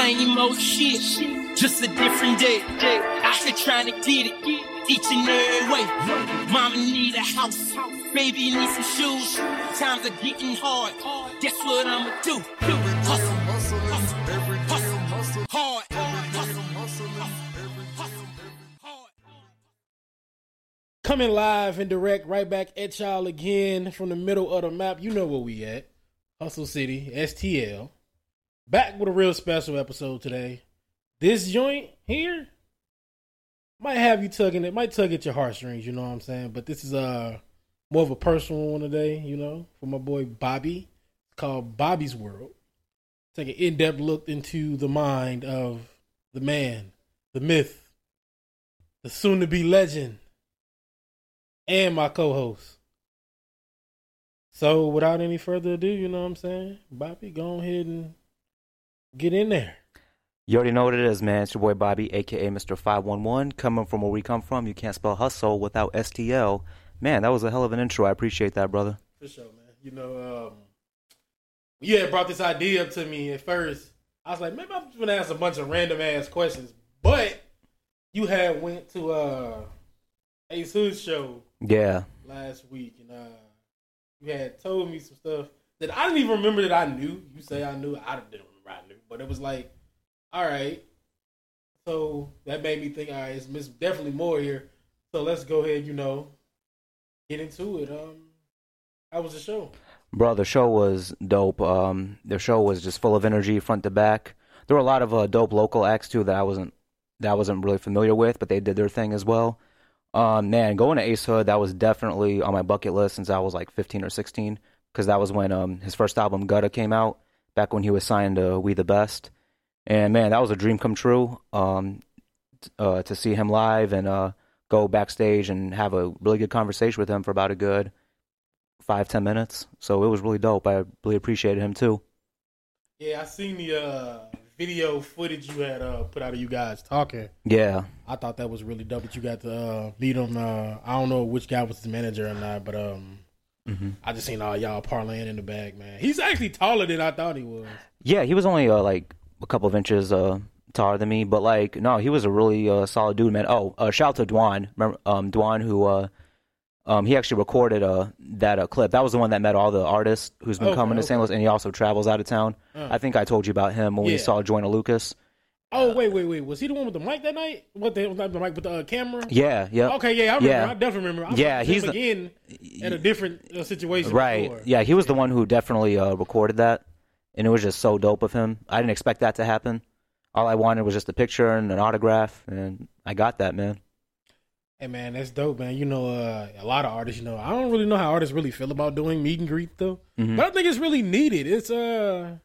Same old shit, just a different day. Out here trying to get it each and every way. Mama need a house, baby need some shoes. Times are getting hard. Guess what I'ma do? Hustle. Hustle, hustle, hustle, hard. Coming live and direct right back at y'all again from the middle of the map. You know where we at. Hustle City, STL. Back with a real special episode today. This joint here might have you tugging it, might tug at your heartstrings, you know what I'm saying? But this is uh more of a personal one today, you know, for my boy Bobby. It's called Bobby's World. Take an in-depth look into the mind of the man, the myth, the soon-to-be legend, and my co-host. So without any further ado, you know what I'm saying? Bobby, go ahead and get in there. You already know what it is, man. It's your boy Bobby, aka Mr. 511, coming from where we come from. You can't spell hustle without STL. Man, that was a hell of an intro. I appreciate that, brother. For sure, man. You know, um, you had brought this idea up to me at first. I was like, maybe I'm just gonna ask a bunch of random ass questions, but you had went to uh Ace Hood's show Yeah. last week, and uh, you had told me some stuff that I didn't even remember that I knew. You say I knew, I didn't remember I knew, but it was like, all right. So that made me think, all right, it's definitely more here. So let's go ahead, you know, get into it. Um, how was the show? Bro, the show was dope. Um, the show was just full of energy, front to back. There were a lot of uh, dope local acts too that I wasn't that I wasn't really familiar with, but they did their thing as well. Um, man, going to Ace Hood that was definitely on my bucket list since I was like 15 or 16, because that was when um his first album Gutta came out, back when he was signed to We the Best, and man, that was a dream come true. Um, uh, to see him live and uh go backstage and have a really good conversation with him for about a good five ten minutes. So it was really dope. I really appreciated him too. Yeah, I seen the uh, video footage you had uh, put out of you guys talking. Yeah, I thought that was really dope that you got to uh, beat him. Uh, I don't know which guy was his manager or not, but um, Mm-hmm. I just seen all y'all parlaying in the bag, man. He's actually taller than I thought he was. yeah. He was only uh, like a couple of inches uh, taller than me, but like no, he was a really uh, solid dude, man. Oh, uh, shout out to Dwan, remember um, Dwan who uh, um, he actually recorded uh, that uh, clip. That was the one that met all the artists who's been Okay, coming to St. okay. Louis, and he also travels out of town. Uh. I think I told you about him when we saw Joyner Lucas. Oh wait, wait, wait. Was he the one with the mic that night? What the, hell not the mic with the uh, camera? Yeah, yeah. Okay, yeah, I remember. Yeah. I definitely remember. I Yeah, he's the- again at a different uh, situation. Right. before. Yeah, he was the one who definitely uh, recorded that, and it was just so dope of him. I didn't expect that to happen. All I wanted was just a picture and an autograph, and I got that, man. Hey man, that's dope, man. You know, uh, a lot of artists. You know, I don't really know how artists really feel about doing meet and greet though, Mhm. but I think it's really needed. It's uh,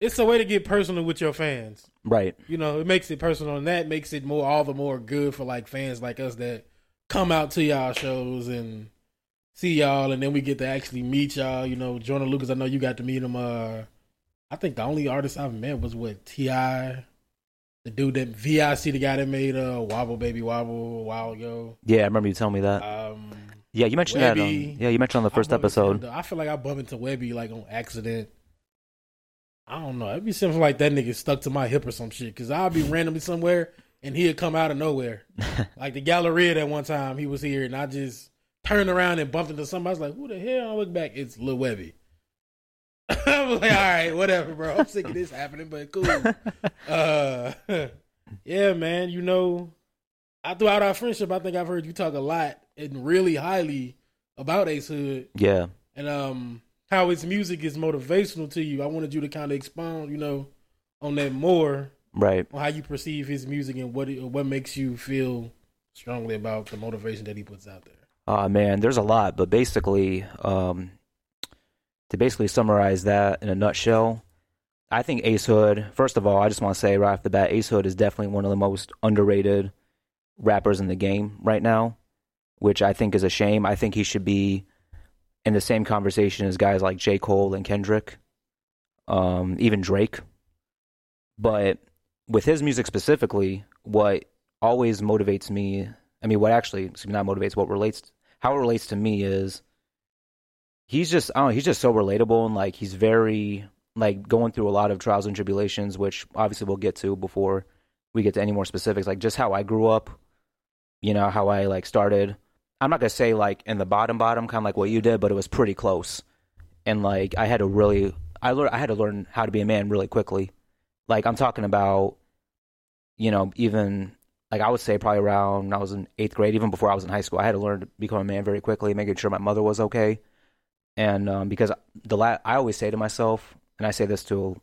it's a way to get personal with your fans. Right. You know, it makes it personal, and that makes it more all the more good for like fans like us that come out to y'all shows and see y'all, and then we get to actually meet y'all. You know, Joyner Lucas. I know you got to meet him. Uh, I think the only artist I've met was what Ti, the dude that VIC, the guy that made uh Wobble Baby Wobble a while ago. Yeah, I remember you telling me that. Um, yeah, you mentioned that. On, yeah, you mentioned on the first I bump into- episode. I feel like I bumped into Webbie like on accident. I don't know. It'd be something like that nigga stuck to my hip or some shit. Cause I'll be randomly somewhere and he'd come out of nowhere. like the Galleria that one time he was here and I just turned around and bumped into somebody. I was like, who the hell? I look back, it's Lil Webbie. I was like, all right, whatever, bro. I'm sick of this happening, but cool. uh, yeah, man. You know, I throughout our friendship, I think I've heard you talk a lot and really highly about Ace Hood Yeah. and um how his music is motivational to you. I wanted you to kind of expound, you know, on that more Right. on how you perceive his music and what it, what makes you feel strongly about the motivation that he puts out there. Uh man, there's a lot, but basically, um, to basically summarize that in a nutshell, I think Ace Hood. First of all, I just want to say right off the bat, Ace Hood is definitely one of the most underrated rappers in the game right now, which I think is a shame. I think he should be in the same conversation as guys like J. Cole and Kendrick, um, even Drake. But with his music specifically, what always motivates me, I mean, what actually, excuse me, not motivates, what relates, how it relates to me is he's just, I don't know, he's just so relatable and like he's very like going through a lot of trials and tribulations, which obviously we'll get to before we get to any more specifics. Like just how I grew up, you know, how I like started. I'm not gonna say like in the bottom bottom, kind of like what you did, but it was pretty close. And like I had to really, I learned, I had to learn how to be a man really quickly. Like I'm talking about, you know, even like I would say probably around I was in eighth grade, even before I was in high school, I had to learn to become a man very quickly, making sure my mother was okay. And um, because the la- I always say to myself, and I say this to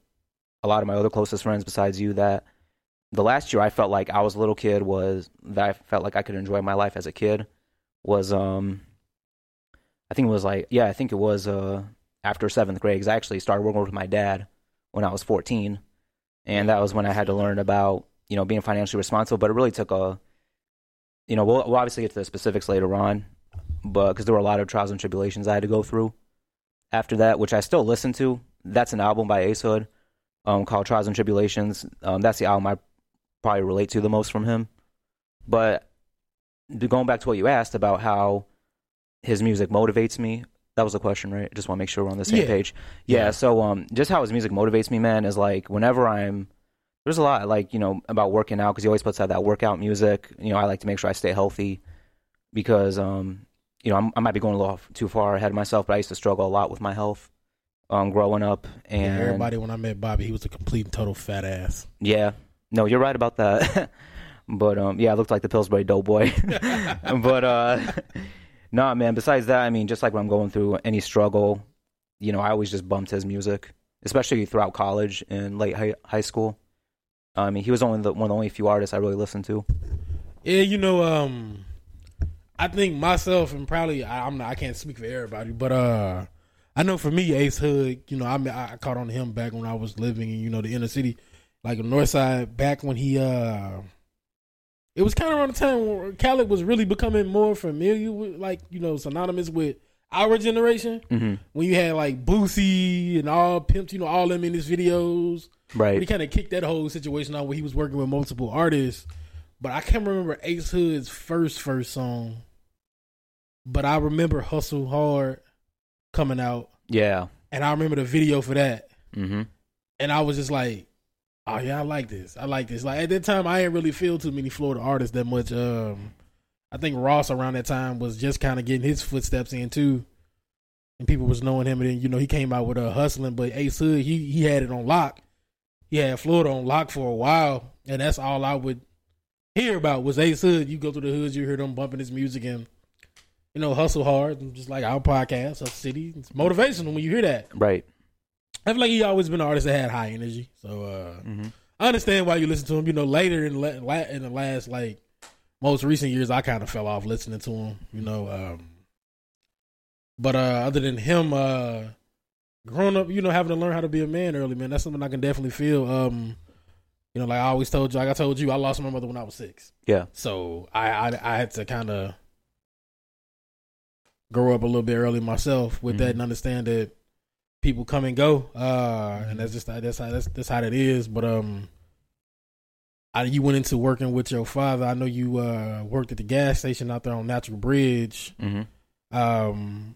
a lot of my other closest friends besides you, that the last year I felt like I was a little kid was that I felt like I could enjoy my life as a kid was um I think it was like yeah I think it was uh after seventh grade because I actually started working with my dad when I was 14 and that was when I had to learn about you know being financially responsible but it really took a you know we'll, we'll obviously get to the specifics later on but because there were a lot of trials and tribulations I had to go through after that which I still listen to. That's an album by Ace Hood um, called Trials and Tribulations. Um, that's the album I probably relate to the most from him but going back to what you asked about how his music motivates me that was the question right I just want to make sure we're on the same Yeah. page yeah, Yeah. so um just how his music motivates me man is like whenever i'm there's a lot like you know about working out because he always puts out that workout music you know i like to make sure i stay healthy because um you know I'm, i might be going a little too far ahead of myself but i used to struggle a lot with my health um growing up Yeah, and everybody, when I met Bobby, he was a complete and total fat ass. yeah. No, you're right about that. but um yeah, I looked like the Pillsbury Doughboy. but uh nah man, besides that, I mean just like when I'm going through any struggle, you know, I always just bumped his music, especially throughout college and late high, high school. I mean, he was only the, one of the only few artists I really listened to. Yeah, you know, um, I think myself and probably I, I'm not. I can't speak for everybody, but uh, I know for me, Ace Hood. You know, I I caught on to him back when I was living in you know the inner city, like the North Side. Back when he uh, it was kind of around the time where Khaled was really becoming more familiar with, like you know, synonymous with our generation. hmm When you had like Boosie and all pimps, you know, all them in his videos. Right. He kind of kicked that whole situation out where he was working with multiple artists. But I can't remember Ace Hood's first first song. But I remember Hustle Hard coming out, Yeah. and I remember the video for that. hmm And I was just like, "Oh yeah, I like this. I like this." Like at that time, I didn't really feel too many Florida artists that much. Um, I think Ross around that time was just kind of getting his footsteps in too, and people was knowing him. And then you know he came out with a uh, hustling, but Ace Hood he he had it on lock. He had Florida on lock for a while, and that's all I would hear about was Ace Hood. You go through the hoods, you hear them bumping his music and. You know, hustle hard, just like our podcast, Hustle City. It's motivational when you hear that. Right. I feel like he always been an artist that had high energy. So uh hmm I understand why you listen to him. You know, later in la- in the last like most recent years, I kind of fell off listening to him. You know, um but uh other than him, uh growing up, you know, having to learn how to be a man early, man, that's something I can definitely feel. Um, you know, like I always told you, like I told you, I lost my mother when I was six. Yeah. So I I, I had to kind of grow up a little bit early myself with that Mhm. and understand that people come and go, uh, and that's just that's how that's that's how that is. But um, I, you went into working with your father. I know you uh worked at the gas station out there on Natural Bridge. hmm Um,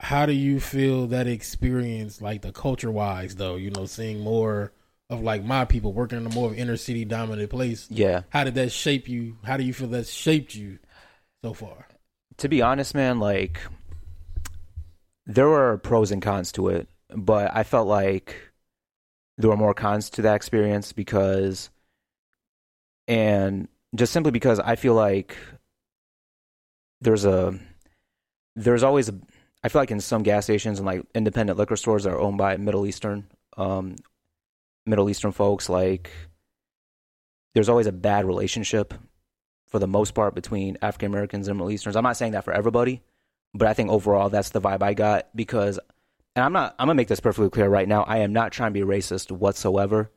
how do you feel that experience, like the culture wise, though? You know, seeing more of like my people working in a more inner city dominant place Yeah. how did that shape you? How do you feel that shaped you so far? to be honest, man, like there were pros and cons to it, but I felt like there were more cons to that experience because, and just simply because I feel like there's a, there's always a, I feel like in some gas stations and like independent liquor stores that are owned by Middle Eastern, um, Middle Eastern folks, like there's always a bad relationship for the most part between African Americans and Middle Easterns. I'm not saying that for everybody, but I think overall that's the vibe I got because and I'm not I'm gonna make this perfectly clear right now. I am not trying to be racist whatsoever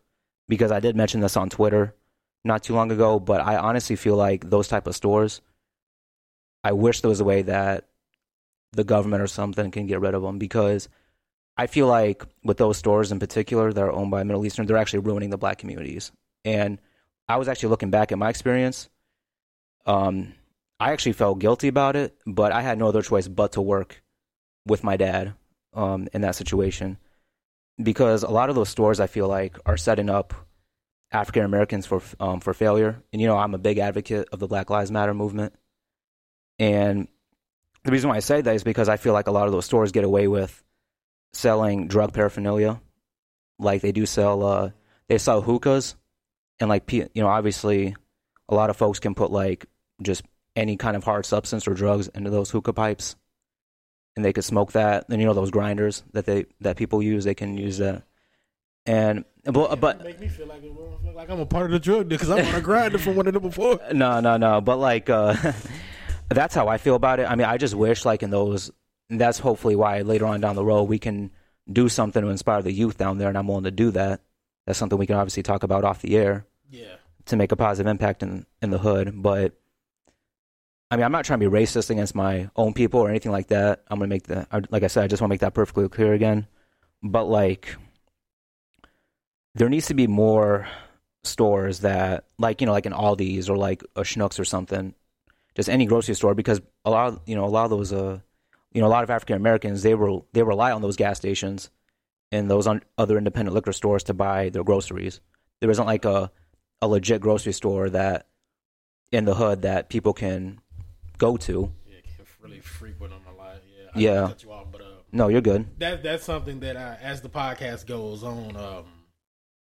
because I did mention this on Twitter not too long ago, but I honestly feel like those type of stores I wish there was a way that the government or something can get rid of them because I feel like with those stores in particular that are owned by Middle Eastern, they're actually ruining the black communities. And I was actually looking back at my experience um, I actually felt guilty about it, but I had no other choice but to work with my dad um, in that situation. because a lot of those stores I feel like are setting up African Americans for um, for failure. And you know, I'm a big advocate of the Black Lives Matter movement, and the reason why I say that is because I feel like a lot of those stores get away with selling drug paraphernalia, like they do sell. Uh, they sell hookahs, and like you know, obviously, a lot of folks can put like just any kind of hard substance or drugs into those hookah pipes, and they could smoke that. And you know those grinders that they that people use, they can use that. And but, but make me feel like, like I'm a part of the drug because I'm on a grinder from one of them before. No, no, no. But like, uh, that's how I feel about it. I mean, I just wish like in those. That's hopefully why later on down the road we can do something to inspire the youth down there, and I'm willing to do that. That's something we can obviously talk about off the air. Yeah. To make a positive impact in in the hood, but I mean, I'm not trying to be racist against my own people or anything like that. I'm gonna make the like I said, I just want to make that perfectly clear again. But like, there needs to be more stores that, like you know, like an Aldi's or like a Schnucks or something, just any grocery store, because a lot, of, you know, a lot of those, uh, you know, a lot of African Americans they will they rely on those gas stations and those other independent liquor stores to buy their groceries. There isn't like a a legit grocery store that in the hood that people can go to. Yeah, can't really frequent on my life. Yeah. I yeah. Cut you off, but uh, no, you're good. That that's something that I, as the podcast goes on, um,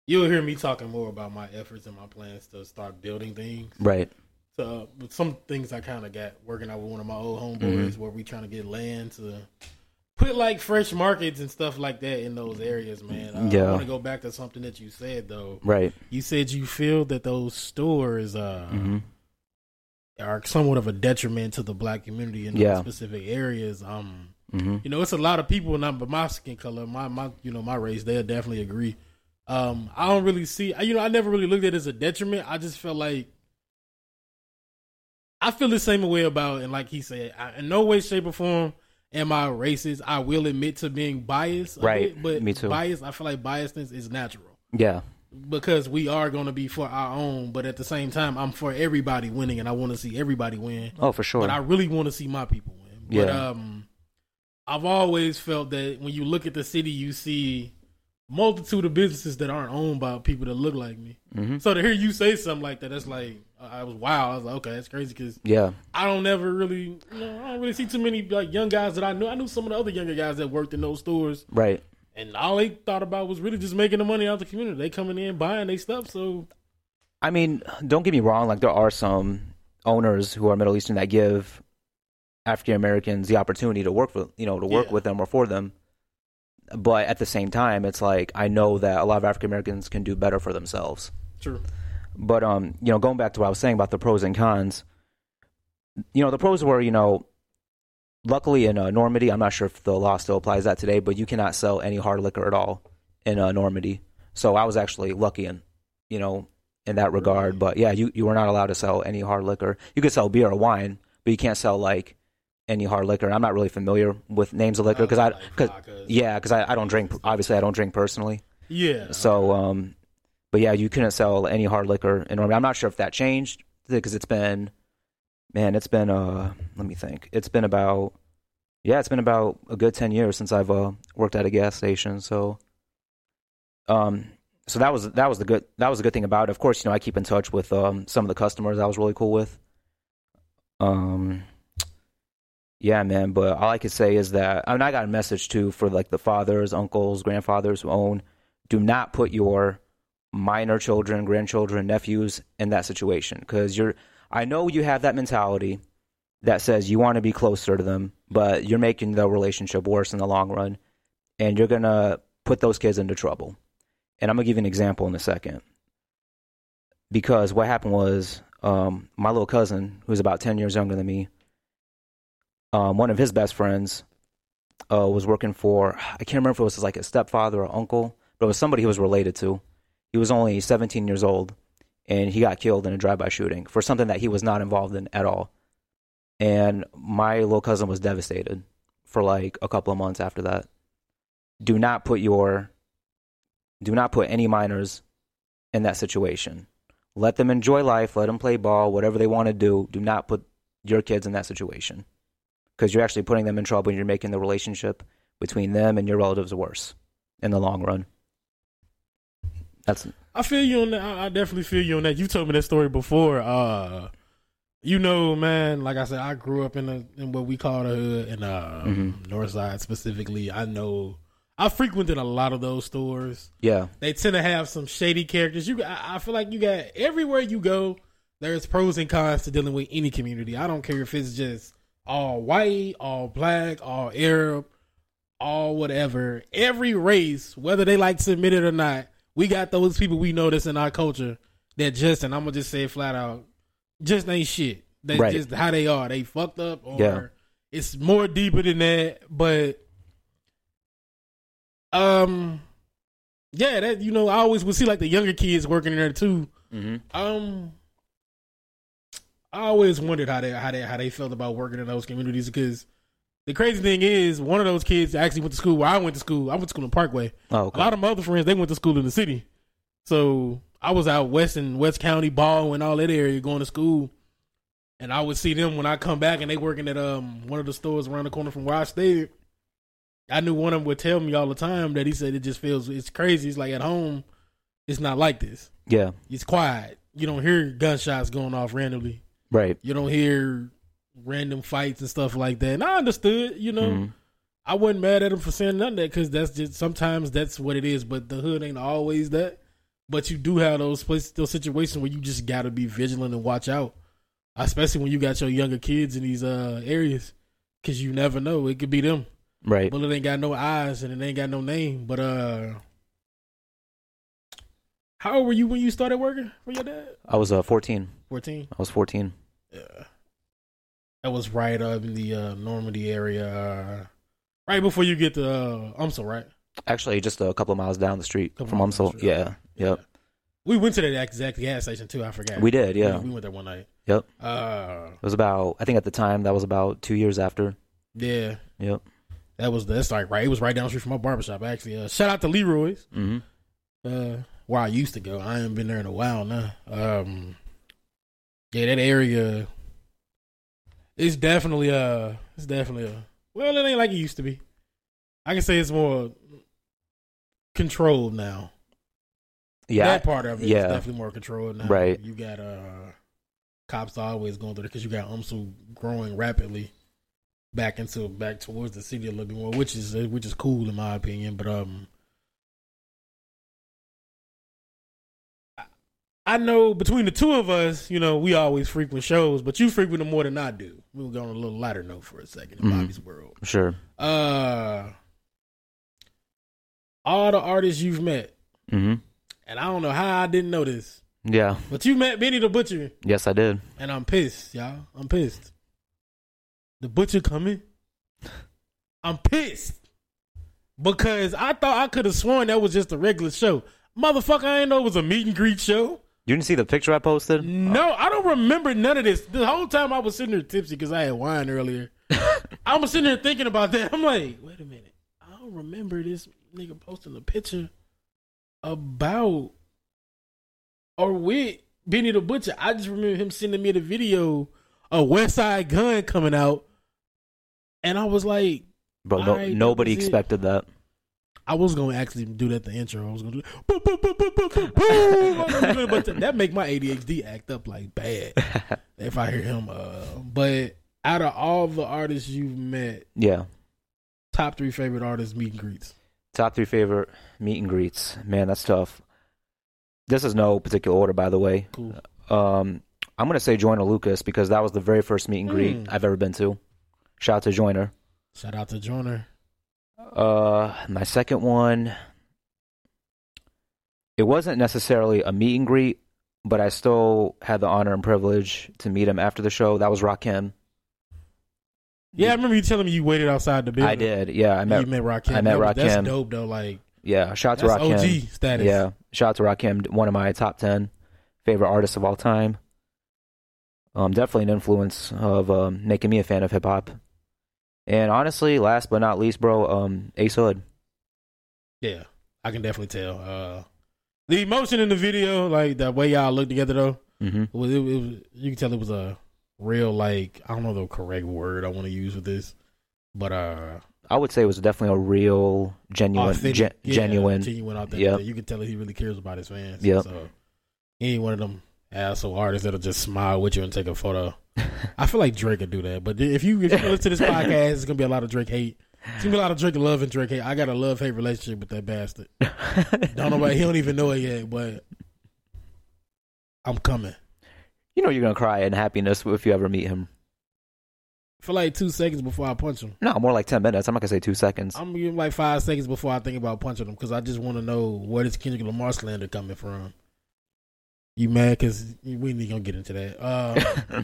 you'll hear me talking more about my efforts and my plans to start building things. Right. So, some things I kind of got working out with one of my old homeboys mm-hmm. where we trying to get land to put like fresh markets and stuff like that in those areas, man. Uh, yeah. I want to go back to something that you said though. Right. You said you feel that those stores uh, mm-hmm. Are somewhat of a detriment to the black community in yeah. specific areas. Um, mm-hmm. you know, it's a lot of people, not but my skin color, my my you know my race, they'll definitely agree um, I don't really see. You know, I never really looked at it as a detriment. I just felt like I feel the same way about, and like he said, I, in no way, shape, or form am I racist. I will admit to being biased, right? Bit, but me too. Bias. I feel like biasness is natural. Yeah, because we are going to be for our own, but at the same time, I'm for everybody winning, and I want to see everybody win. Oh, for sure. But I really want to see my people win. But, yeah. Um, I've always felt that when you look at the city, you see multitude of businesses that aren't owned by people that look like me. Mm-hmm. So to hear you say something like that, that's like I was wow. I was like, okay, that's crazy because yeah, I don't never really, you know, I don't really see too many like young guys that I knew. I knew some of the other younger guys that worked in those stores, right? And all they thought about was really just making the money out of the community. They coming in buying their stuff. So, I mean, don't get me wrong. Like there are some owners who are Middle Eastern that give African Americans the opportunity to work for you know to work yeah. with them or for them but at the same time, it's like I know that a lot of African Americans can do better for themselves. True. But um, you know, going back to what I was saying about the pros and cons, you know, the pros were, you know, luckily in uh, Normandy, I'm not sure if the law still applies that today, but you cannot sell any hard liquor at all in uh, Normandy. So I was actually lucky in, you know, in that regard. But yeah, you you were not allowed to sell any hard liquor. You could sell beer or wine, but you can't sell like any hard liquor. I'm not really familiar with names of liquor because I, cause, yeah, because I, I don't drink. Obviously, I don't drink personally. Yeah. So, um, but yeah, you couldn't sell any hard liquor in Normandy. I'm not sure if that changed because it's been, man, it's been uh, let me think. It's been about, yeah, it's been about a good ten years since I've uh, worked at a gas station. So, um, so that was that was the good that was the good thing about it. Of course, you know, I keep in touch with um some of the customers. I was really cool with. Um, yeah, man. But all I could say is that I mean I got a message too for like the fathers, uncles, grandfathers who own. Do not put your minor children, grandchildren, nephews in that situation because you're. I know you have that mentality that says you want to be closer to them, but you're making the relationship worse in the long run, and you're gonna put those kids into trouble. And I'm gonna give you an example in a second. Because what happened was, um, my little cousin, who's about ten years younger than me, um, one of his best friends uh, was working for I can't remember if it was like a stepfather or uncle, but it was somebody he was related to. He was only 17 years old, and he got killed in a drive-by shooting for something that he was not involved in at all. And my little cousin was devastated for like a couple of months after that. Do not put your do not put any minors in that situation. Let them enjoy life, let them play ball, whatever they want to do. Do not put your kids in that situation because you're actually putting them in trouble and you're making the relationship between them and your relatives worse. in the long run. That's I feel you on that. I I definitely feel you on that. You told me that story before. Uh, you know, man. Like I said, I grew up in a, in what we call the hood in uh, Mhm. North Side specifically. I know. I frequented a lot of those stores. yeah, They tend to have some shady characters. You, I I feel like you got everywhere you go. There's pros and cons to dealing with any community. I don't care if it's just all white, all black, all Arab, all whatever. Every race, whether they like to admit it or not, we got those people we know that's in our culture that just, and I'm gonna just say it flat out, just ain't shit. That's Right. just how they are. They fucked up, or Yeah. it's more deeper than that. But, um, yeah, that you know, I always would see like the younger kids working in there too. mm-hmm. Um, I always wondered how they how they how they felt about working in those communities because the crazy thing is one of those kids actually went to school where I went to school. I went to school in Parkway. oh, A lot of my other friends they went to school in the city, so I was out west in West County, Ball, and all that area going to school, and I would see them when I come back and they working at um one of the stores around the corner from where I stayed. I knew one of them would tell me all the time that he said it just feels it's crazy. It's like at home, it's not like this yeah, it's quiet. You don't hear gunshots going off randomly. right. You don't hear random fights and stuff like that. And I understood, you know, Mhm. I wasn't mad at him for saying none of that because that's just sometimes that's what it is. But the hood ain't always that. But you do have those places, those situations where you just got to be vigilant and watch out, especially when you got your younger kids in these uh areas, because you never know it could be them. Right. Bullet ain't got no eyes and it ain't got no name. But uh, how old were you when you started working for your dad? I was uh 14. Fourteen. I was 14. Yeah. That was right up in the uh, Normandy area, uh, right before you get to uh, UMSL, right? Actually, just a couple of miles down the street from UMSL. street, Yeah. Yep. We went to that exact gas station too. I forgot. We did. Yeah. we, we went there one night. Yep. Uh, It was about. I think at the time that was about two years after. yeah, Yep. that was that's like right. It was right down the street from my barbershop. Actually, uh, shout out to Leroy's, Mm-hmm. uh, where I used to go. I ain't been there in a while now. Um, yeah, that area. It's definitely a. it's definitely a well, it ain't like it used to be. I can say it's more controlled now. Yeah. that part of it is yeah. definitely more controlled now. Right. You got uh cops always going through it because you got UMSL growing rapidly back into back towards the city a little bit more, which is which is cool in my opinion. But um, I know between the two of us, you know, we always frequent shows, but you frequent them more than I do. We'll go on a little lighter note for a second in Mhm. Bobby's world. Sure. Uh, all the artists you've met, Mm-hmm. and I don't know how I didn't know this. Yeah. But you met Benny the Butcher, Yes, I did. and I'm pissed, y'all. I'm pissed. The Butcher coming. I'm pissed because I thought I could have sworn that was just a regular show. Motherfucker, I didn't know it was a meet and greet show. You didn't see the picture I posted? No, I don't remember none of this. The whole time I was sitting there tipsy because I had wine earlier. I was sitting there thinking about that. I'm like, wait a minute. I don't remember this nigga posting a picture about or with Benny the Butcher. I just remember him sending me the video of Westside Gunn coming out. And I was like, but no, that nobody was it. expected that. I was gonna actually do that the intro. I was gonna do boom, boom, boom, boom, boom, boom, boom. but that make my ADHD act up like bad if I hear him. Uh, but out of all the artists you've met, Yeah. top three favorite artists meet and greets. Top three favorite meet and greets. Man, that's tough. This is no particular order, by the way. Cool. Um, I'm gonna say Joyner Lucas because that was the very first meet and greet Mm. I've ever been to. Shout out to Joyner. Shout out to Joyner. Uh, my second one. It wasn't necessarily a meet and greet, but I still had the honor and privilege to meet him after the show. That was Rakim. Yeah, I remember you telling me you waited outside the building. I did. Yeah, I met. you met Rakim. I met was- That's Rakim. dope though. Like Yeah, shout out to Rakim. OG status. Yeah, shout out to Rakim, one of my top ten favorite artists of all time. Um, definitely an influence of um, making me a fan of hip hop. And honestly, last but not least, bro, um, Ace Hood. yeah. I can definitely tell. Uh, the emotion in the video, like the way y'all look together though. hmm It was, it was you can tell it was a real like I don't know the correct word I want to use with this, but uh I would say it was definitely a real, genuine, gen- Yeah, genuine. genuine, authentic. Yep. You can tell that he really cares about his fans. Yeah. So he ain't one of them asshole artists that'll just smile with you and take a photo. I feel like Drake would do that. But if you if you listen to this podcast, it's gonna be a lot of Drake hate. It's gonna be a lot of Drake love and Drake hate. I got a love hate relationship with that bastard. Don't know about he don't even know it yet, but I'm coming. you know you're gonna cry in happiness if you ever meet him. For like two seconds before I punch him. No, more like ten minutes. I'm not gonna say two seconds. I'm gonna give him like five seconds before I think about punching him because I just want to know where this Kendrick Lamar slander coming from. You mad? Because we ain't gonna get into that. Uh,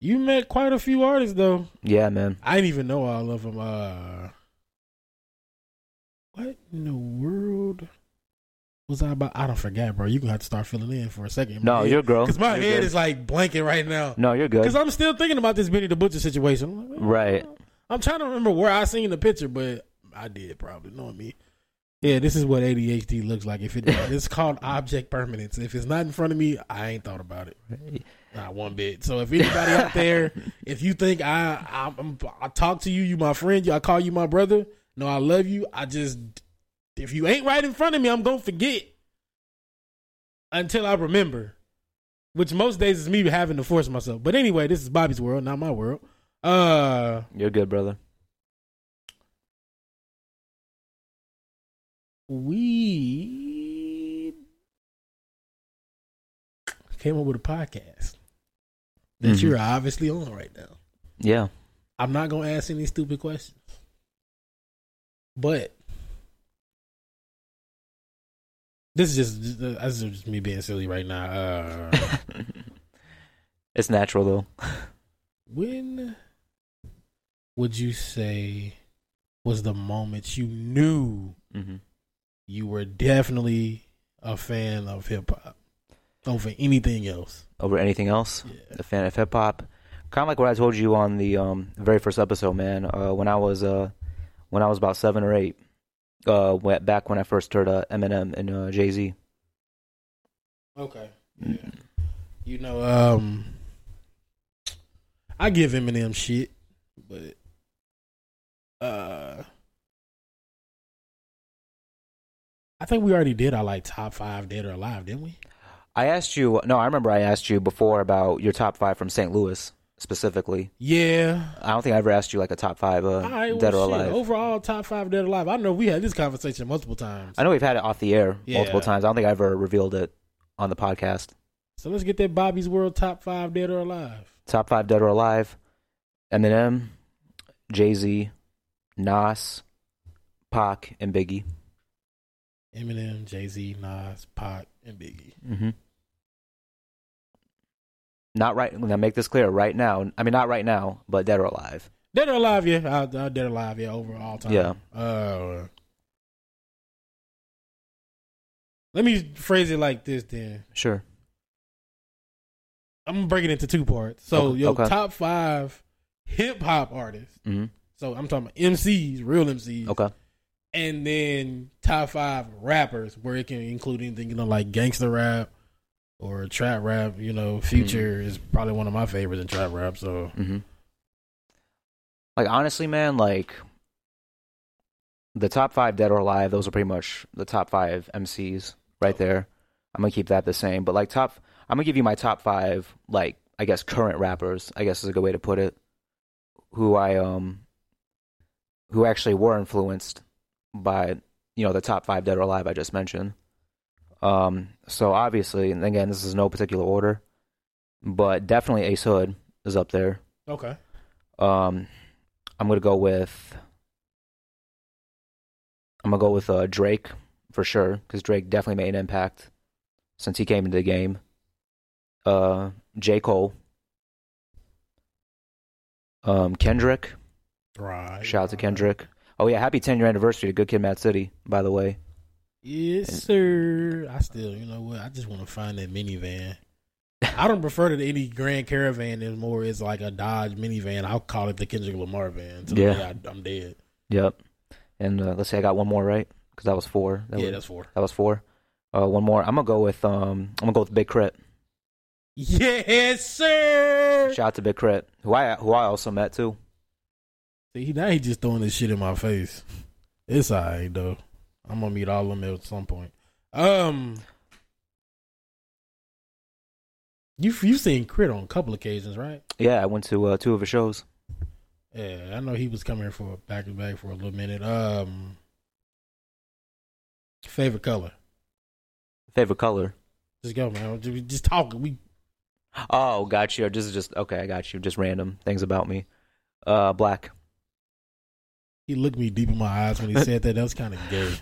you met quite a few artists though. yeah, man. I didn't even know all of them. Uh, what in the world was I about? I don't forget, bro. You gonna have to start filling in for a second. No, you're girl. because my You're head good. is like blanking right now. No, you're good. Because I'm still thinking about this Benny the Butcher situation. I'm like, Right. I'm trying to remember where I seen the picture, but I did probably knowing me. Yeah, this is what ADHD looks like. If it, it's called object permanence. If it's not in front of me, I ain't thought about it. Not one bit. So if anybody out there, if you think I I'm, I'm, I talk to you, you my friend, I call you my brother. No, I love you. I just if you ain't right in front of me, I'm gonna forget until I remember. Which most days is me having to force myself. But anyway, this is Bobby's world, not my world. Uh, You're good, brother. We came up with a podcast that Mhm. you're obviously on right now. Yeah. I'm not gonna ask any stupid questions, but this is just this is just me being silly right now. Uh, it's natural though. when would you say was the moment you knew hmm you were definitely a fan of hip hop over anything else? Over anything else, Yeah. a fan of hip hop. Kind of like what I told you on the um, very first episode, man. Uh, when I was uh, when I was about seven or eight, uh, back when I first heard uh, Eminem and uh, Jay Z. Okay. Yeah. You know, um, I give Eminem shit, but uh, I think we already did our like top five dead or alive, didn't we? I asked you. No, I remember I asked you before about your top five from St. Louis specifically. Yeah. I don't think I ever asked you like a top five uh, right, well, dead or shit, alive. Overall, top five dead or alive. I know we had this conversation multiple times. I know we've had it off the air multiple times. I don't think I ever revealed it on the podcast. So let's get that Bobby's World top five dead or alive. Top five dead or alive: Eminem, Jay Z, Nas, Pac, and Biggie. Eminem, Jay Z, Nas, Pac, and Biggie. Mm-hmm. Not right. Now make this clear. Right now, I mean not right now, but dead or alive. Dead or alive, yeah. Uh, uh, dead or alive, yeah. Overall time. Yeah. Uh, let me phrase it like this. Then Sure. I'm gonna break it into two parts. So Okay, your okay. top five hip hop artists. Mm-hmm. So I'm talking about MCs, real MCs. Okay. And then top five rappers where it can include anything you know like gangster rap or trap rap you know future is probably one of my favorites in trap rap so Mm-hmm. Like honestly, man, like the top five dead or alive, those are pretty much the top five MCs right there. I'm gonna keep that the same. But like top, I'm gonna give you my top five, like I guess current rappers. I guess is a good way to put it. Who I um, who actually were influenced by you know the top five dead or alive I just mentioned. Um, so obviously, and again, this is no particular order, but definitely Ace Hood is up there. okay Um, I'm gonna go with. I'm gonna go with uh, Drake for sure because Drake definitely made an impact since he came into the game. Uh, J Cole, um, Kendrick. right Shout out to Kendrick. Oh yeah, happy 10 year anniversary to Good Kid, Mad City. By the way, yes sir i still you know what i just want to find that minivan i don't prefer to any grand caravan anymore it's like a dodge minivan i'll call it the kendrick lamar van so Yeah. I, i'm dead yep. And uh, let's say I got one more right because that was four. That yeah was, that's four that was four. Uh, one more. I'm gonna go with um. I'm gonna go with Big Crit. Yes, sir. Shout out to Big K.R.I.T., who I who I also met too. See, now he just throwing this shit in my face. It's alright though. I'm gonna meet all of them at some point. Um, you you seen K.R.I.T. on a couple occasions, right? Yeah, I went to uh, two of his shows. Yeah, I know he was coming for back to back for a little minute. Um, favorite color? Favorite color? Just go, man. Just, just talk. We Oh, got you. This is just okay. I got you. Just random things about me. Uh, black. He looked me deep in my eyes when he said that. That was kind of gay.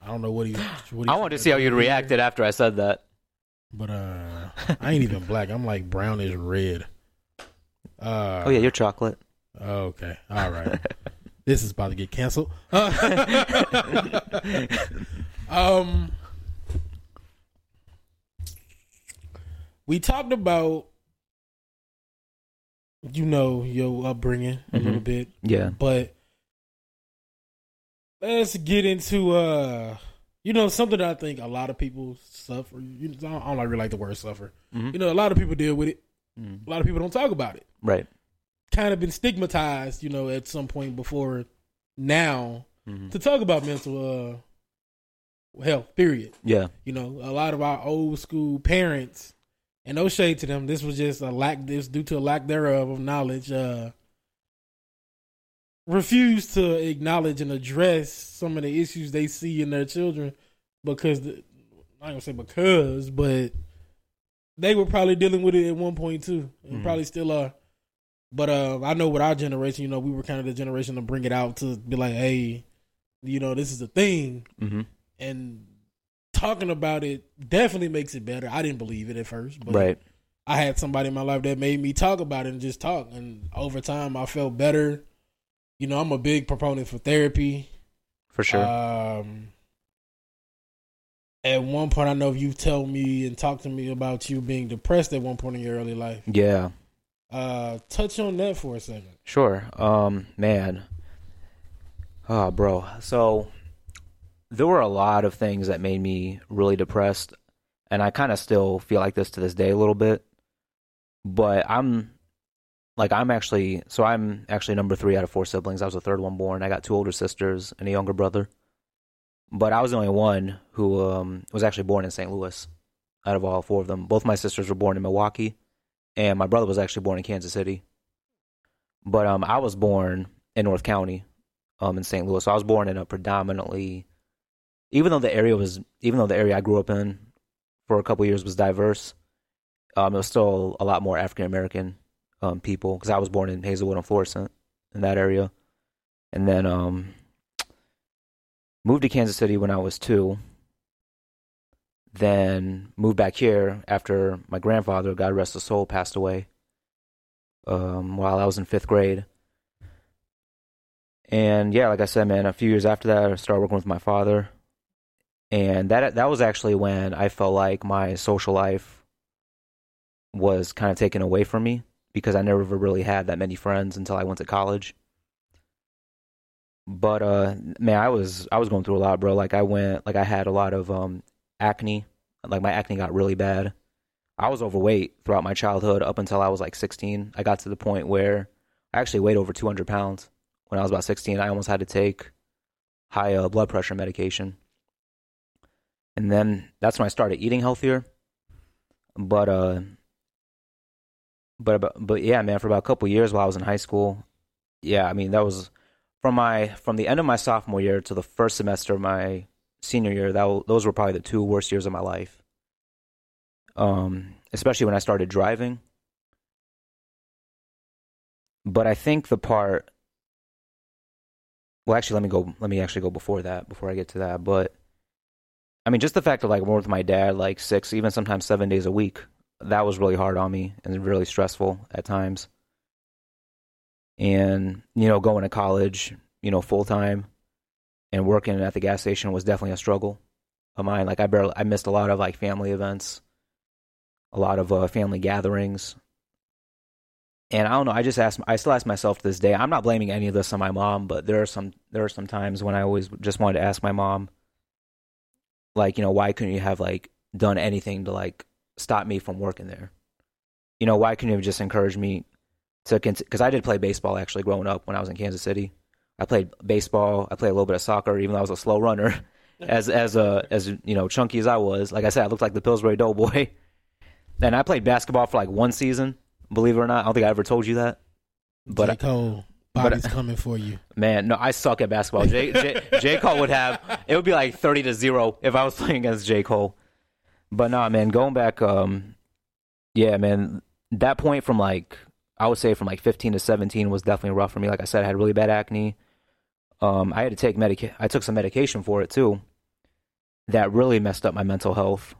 I don't know what he. What he I wanted to see how you'd reacted after I said that. But uh, I ain't even black. I'm like brownish red. Uh, Oh yeah, you're chocolate. Okay. All right. this is about to get canceled. um, we talked about, you know, your upbringing a Mhm. little bit, Yeah. but let's get into, uh, you know, something that I think a lot of people suffer. You know, I don't, I don't like really like the word suffer. Mhm. You know, a lot of people deal with it. Mhm. A lot of people don't talk about it Right. kind of been stigmatized, you know, at some point before now Mhm. to talk about mental uh health, period. Yeah. You know, a lot of our old school parents, and no shade to them, this was just a lack this due to a lack thereof of knowledge, uh refuse to acknowledge and address some of the issues they see in their children because the, not gonna say because, but they were probably dealing with it at one point too, and Mhm. probably still are. But uh, I know with our generation, you know, we were kind of the generation to bring it out to be like, hey, you know, this is a thing, hmm and talking about it definitely makes it better. I didn't believe it at first, but Right. I had somebody in my life that made me talk about it and just talk, and over time, I felt better. You know, I'm a big proponent for therapy. For sure. Um, at one point, I know you told me and talked to me about you being depressed at one point in your early life. yeah. Uh, touch on that for a second. Sure. Um, man. Oh, bro. So there were a lot of things that made me really depressed, and I kind of still feel like this to this day a little bit. But I'm like I'm actually so I'm actually number three out of four siblings. I was the third one born. I got two older sisters and a younger brother. But I was the only one who um, was actually born in St. Louis out of all four of them. Both my sisters were born in Milwaukee, and my brother was actually born in Kansas City. But um, I was born in North County, um, in St. Louis. So I was born in a predominantly, even though the area was, even though the area I grew up in for a couple years was diverse, um, it was still a lot more African American um, people because I was born in Hazelwood and Florissant in that area, and then um, moved to Kansas City when I was two. Then moved back here after my grandfather, God rest his soul, passed away um, while I was in fifth grade. And yeah, like I said, man, a few years after that, I started working with my father, and that that was actually when I felt like my social life was kind of taken away from me because I never really had that many friends until I went to college. But uh, man, I was I was going through a lot, bro. Like I went, like I had a lot of um acne. Like my acne got really bad. I was overweight throughout my childhood up until I was like 16. I got to the point where I actually weighed over 200 pounds when I was about 16. I almost had to take high uh, blood pressure medication. And then that's when I started eating healthier. But uh but about, but yeah, man, for about a couple years while I was in high school, yeah, I mean that was from my from the end of my sophomore year to the first semester of my senior year. That those were probably the two worst years of my life. Um, especially when I started driving. But I think the part. Well, actually, let me go. Let me actually go before that. Before I get to that, but I mean, just the fact of like working with my dad, like six, even sometimes seven days a week, that was really hard on me and really stressful at times. And you know, going to college, you know, full time, and working at the gas station was definitely a struggle of mine. Like I barely, I missed a lot of like family events, a lot of uh, family gatherings. And I don't know. I just ask. I still ask myself to this day. I'm not blaming any of this on my mom, but there are some. There are some times when I always just wanted to ask my mom, like, you know, why couldn't you have like done anything to like stop me from working there? you know, why couldn't you have just encouraged me to because I did play baseball actually growing up when I was in Kansas City. I played baseball. I played a little bit of soccer, even though I was a slow runner. As as a as you know chunky as I was, like I said, I looked like the Pillsbury Doughboy. And I played basketball for like one season. Believe it or not, I don't think I ever told you that. But J. Cole, but- Bobby's coming for you. Man, no, I suck at basketball. J, J, J. Cole would have it would be like thirty to zero if I was playing against J. Cole. But nah, man, going back, um, yeah, man, that point from like I would say from like fifteen to seventeen was definitely rough for me. Like I said, I had really bad acne. Um, I had to take medic. I took some medication for it too. That really messed up my mental health.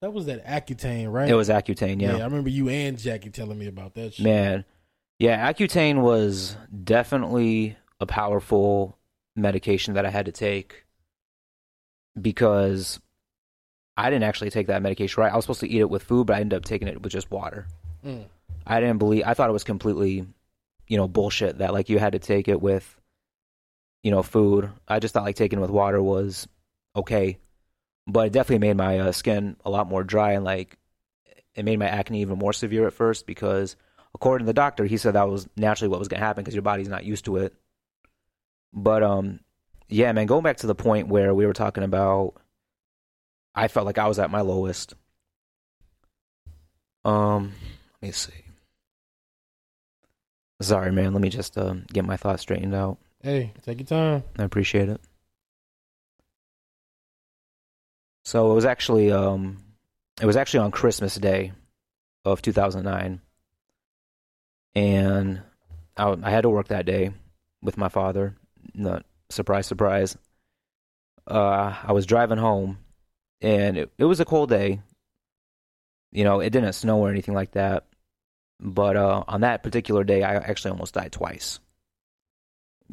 That was that Accutane, right? It was Accutane, yeah. yeah. I remember you and Jackie telling me about that shit. Man, yeah, Accutane was definitely a powerful medication that I had to take because I didn't actually take that medication right. I was supposed to eat it with food, but I ended up taking it with just water. Mm. I didn't believe. I thought it was completely, you know, bullshit that like you had to take it with, you know, food. I just thought like taking it with water was okay, but it definitely made my uh, skin a lot more dry and like it made my acne even more severe at first because according to the doctor, he said that was naturally what was going to happen because your body's not used to it. But um, yeah, man, going back to the point where we were talking about, I felt like I was at my lowest. Um, let me see. Sorry, man. Let me just um, get my thoughts straightened out. Hey, take your time. I appreciate it. So it was actually um, it was actually on Christmas Day of 2009, and I, I had to work that day with my father. Not surprise, surprise. Uh, I was driving home, and it, it was a cold day. You know, it didn't snow or anything like that, but uh, on that particular day, I actually almost died twice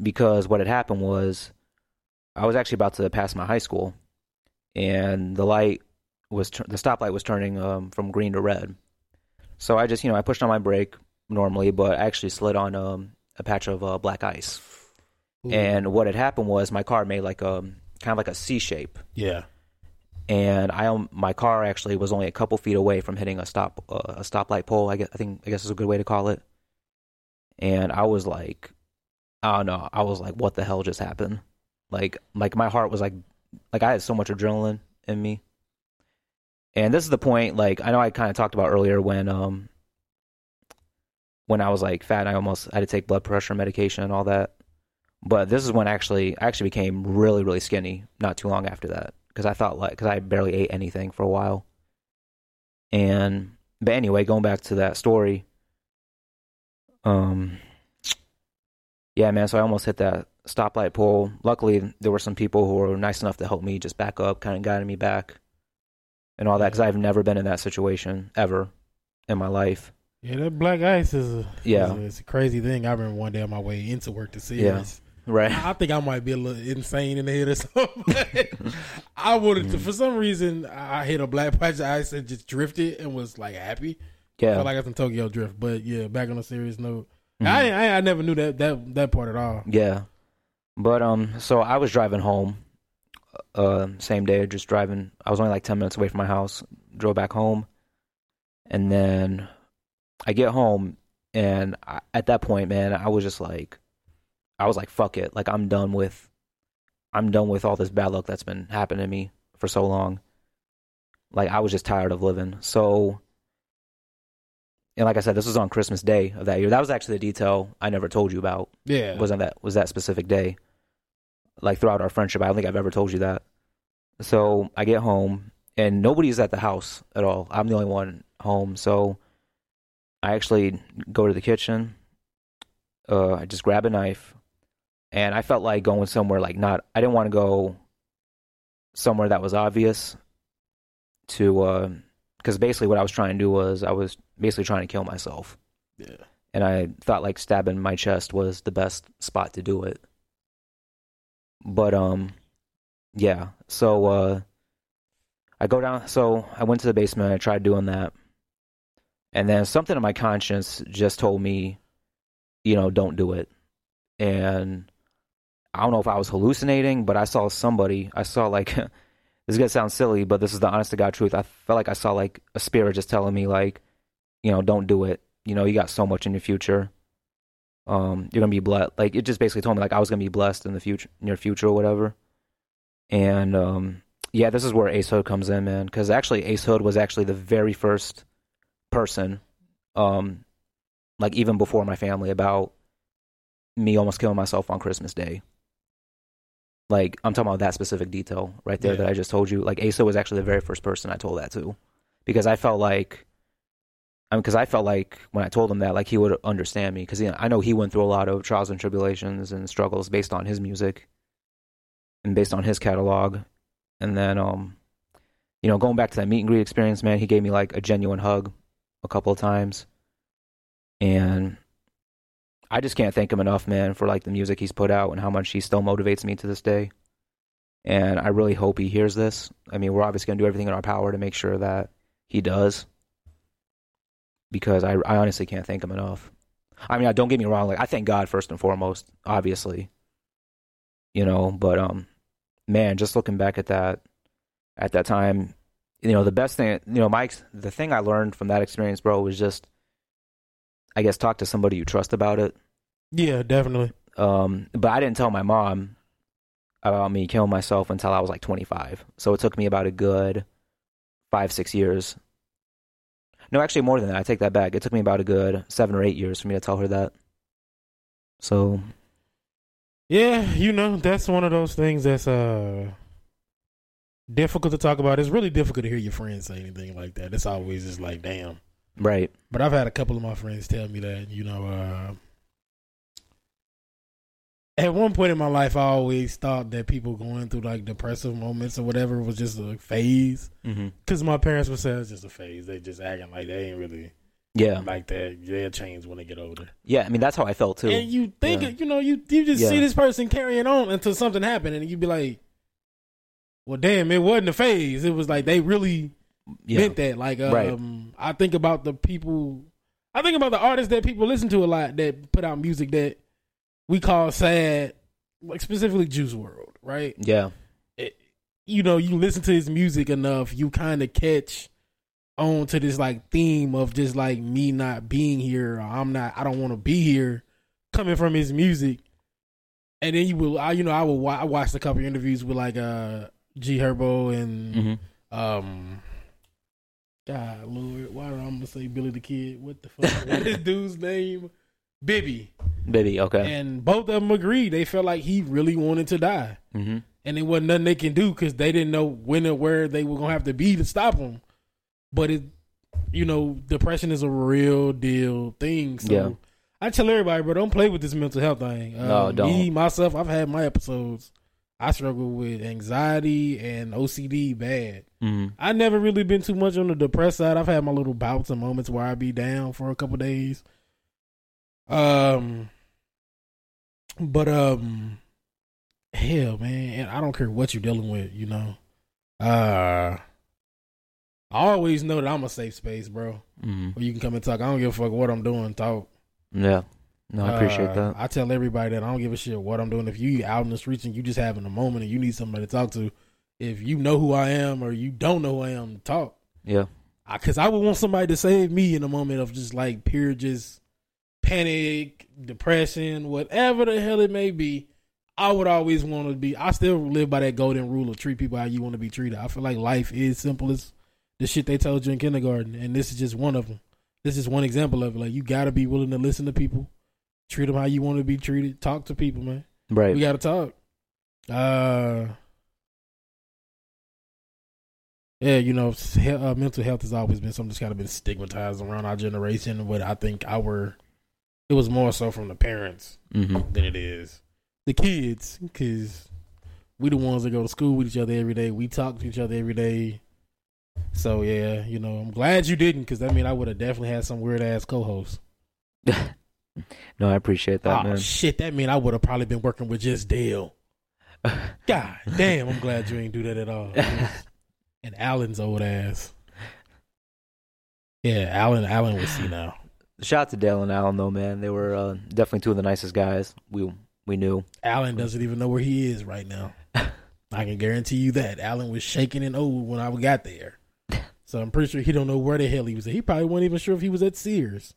because what had happened was I was actually about to pass my high school, and the light was tur- the stoplight was turning um, from green to red. So I just you know I pushed on my brake normally, but I actually slid on um, a patch of uh, black ice. Ooh. And what had happened was my car made like a kind of like a C shape, yeah, and I my car actually was only a couple feet away from hitting a stop uh, a stoplight pole. I guess I think I guess is a good way to call it. And I was like, I don't know. I was like, what the hell just happened? Like, like my heart was like, like I had so much adrenaline in me. And this is the point. Like I know I kind of talked about earlier when um when I was like fat, I almost had to take blood pressure medication and all that. But this is when actually I actually became really really skinny not too long after that because I thought like because I barely ate anything for a while. And but anyway, going back to that story, um, yeah, man. So I almost hit that stoplight pole. Luckily, there were some people who were nice enough to help me just back up, kind of guiding me back, and all that. Because I've never been in that situation ever in my life. yeah. That black ice is a Yeah. is a, it's a crazy thing. I remember one day on my way into work to see Yeah. Right. I I think I might be a little insane in the head or something. I wanted to, for some reason, I hit a black patch of ice and just drifted and was like happy. Yeah. Felt like I was in Tokyo Drift, but yeah, back on a serious note, Mhm. I, I I never knew that that that part at all. Yeah. But um so I was driving home uh same day just driving I was only like 10 minutes away from my house drove back home and then I get home and I, at that point man I was just like I was like fuck it. Like I'm done with I'm done with all this bad luck that's been happening to me for so long. Like I was just tired of living. So and like I said this was on Christmas Day of that year. That was actually the detail I never told you about. Yeah, wasn't that was that specific day. Like throughout our friendship i don't think i've ever told you that. So i get home and nobody's at the house at all. I'm the only one home. So i actually go to the kitchen. Uh i just grab a knife and i felt like going somewhere like not i didn't want to go somewhere that was obvious to uh because basically what i was trying to do was i was basically trying to kill myself yeah. and I thought like stabbing my chest was the best spot to do it. But um yeah, so uh I go down so I went to the basement, I tried doing that. And then something in my conscience just told me, you know, don't do it. And I don't know if I was hallucinating, but I saw somebody, I saw like this is gonna sound silly, but this is the honest to God truth. I felt like I saw like a spirit just telling me like, you know, don't do it you know, you got so much in your future. Um, you're gonna be blessed. Like it just basically told me like I was gonna be blessed in the future, near future or whatever. And um, yeah, this is where Ace Hood comes in, man. Because actually, Ace Hood was actually the very first person, um, like even before my family, about me almost killing myself on Christmas Day. Like I'm talking about that specific detail right there Yeah. that I just told you. Like Asa was actually the very first person I told that to, because I felt like, I mean, because I felt like when I told him that, like he would understand me, because I know he went through a lot of trials and tribulations and struggles based on his music, and based on his catalog, and then um, you know, going back to that meet and greet experience, man, he gave me like a genuine hug a couple of times, and I just can't thank him enough, man, for like the music he's put out and how much he still motivates me to this day. And I really hope he hears this. I mean, we're obviously going to do everything in our power to make sure that he does. Because I, I honestly can't thank him enough. I mean, don't get me wrong. Like, I thank God first and foremost, obviously. You know, but, um, man, just looking back at that, at that time, you know, the best thing, you know, Mike's, the thing I learned from that experience, bro, was just, I guess, talk to somebody you trust about it. Yeah, definitely. Um, but I didn't tell my mom about me killing myself until I was like 25. So it took me about a good five, six years. No, actually more than that. I take that back. It took me about a good seven or eight years for me to tell her that. So Yeah, you know, that's one of those things that's uh difficult to talk about. It's really difficult to hear your friends say anything like that. It's always just like, damn. Right, But I've had a couple of my friends tell me that, you know, uh at one point in my life I always thought that people going through like depressive moments or whatever was just a phase. mm-hmm. Cause my parents would say it's just a phase. They just acting like they ain't really yeah, like that. They'll change when they get older. yeah. I mean, that's how I felt too. And you think, Yeah. you know, you you just Yeah. see this person carrying on until something happened, and you'd be like, "Well, damn, it wasn't a phase. It was like they really yeah, meant that." Like, um, Right. I think about the people, I think about the artists that people listen to a lot that put out music that we call sad, like specifically Juice WRLD, right? yeah, you know, you listen to his music enough, you kind of catch on to this like theme of just like me not being here, or I'm not, I don't want to be here, coming from his music. And then you will, I, you know, I will. wa- I watched a couple interviews with like uh G Herbo and hmm um, God Lord, why did I gonna say Billy the Kid? What the fuck? what is dude's name? Bibby. Bibby, Okay. And both of them agreed. They felt like he really wanted to die hmm and it wasn't nothing they can do because they didn't know when or where they were gonna have to be to stop him. But it, you know, depression is a real deal thing. So Yeah. I tell everybody, bro, don't play with this mental health thing. Um, No, don't. Me myself, I've had my episodes. I struggle with anxiety and OCD bad. hmm I never really been too much on the depressed side. I've had my little bouts and moments where I be down for a couple days. Um, but um, hell, man, and I don't care what you're dealing with. You know, uh, I always know that I'm a safe space, bro. hmm Where you can come and talk. I don't give a fuck what I'm doing. Talk. Yeah. No, I appreciate Uh, that. I tell everybody that I don't give a shit what I'm doing. If you out in the streets and you just having a moment and you need somebody to talk to, if you know who I am or you don't know who I am, talk. Yeah. Because I, would want somebody to save me in a moment of just like pure just panic, depression, whatever the hell it may be. I would always want to be. I still live by that golden rule of treat people how you want to be treated. I feel like life is simple as the shit they told you in kindergarten, and this is just one of them. This is one example of it. Like you got to be willing to listen to people, treat them how you want to be treated, talk to people, man. Right. We got to talk. Uh, yeah, you know, he- uh, mental health has always been something that's kind of been stigmatized around our generation. But I think our, it was more so from the parents hmm than it is the kids, because we the ones that go to school with each other every day. We talk to each other every day. So yeah, you know, I'm glad you didn't, because that mean I would have definitely had some weird ass co-host. no, I appreciate that, oh man. shit, that mean I would have probably been working with just Dale. God damn, I'm glad you ain't do that at all. and Alan's old ass. Yeah, Alan. Alan was see now. Shout out to Dale and Alan though, man. They were uh, definitely two of the nicest guys we we knew. Alan doesn't even know where he is right now. I can guarantee you that Alan was shaking and old when I got there. So I'm pretty sure he don't know where the hell he was at. He probably wasn't even sure if he was at Sears.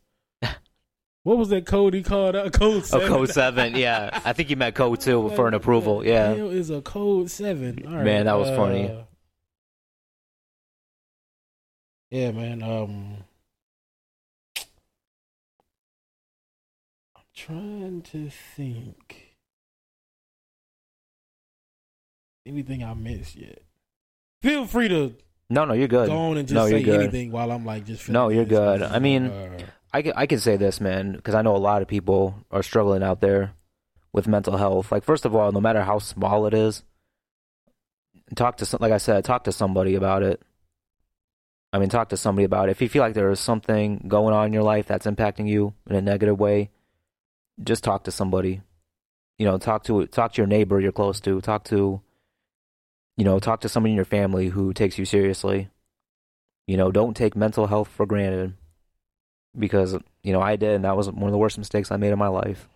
What was that code he called out? Code Oh, seven. code seven. Yeah, I think he meant code two for an approval. Yeah. is a code seven? All right, Man, that was funny. uh, Yeah, man. Um, I'm trying to think. Anything I missed yet? Feel free to No, no, you're good. go on and just No, say anything while I'm like just. No, you're good. I mean, I can, I can say this, man, because I know a lot of people are struggling out there with mental health. Like, first of all, no matter how small it is, talk to some, like I said, talk to somebody about it. I mean, talk to somebody about it. If you feel like there is something going on in your life that's impacting you in a negative way, just talk to somebody. You know, talk to talk to your neighbor you're close to. Talk to, you know, talk to somebody in your family who takes you seriously. You know, don't take mental health for granted because you know I did, and that was one of the worst mistakes I made in my life.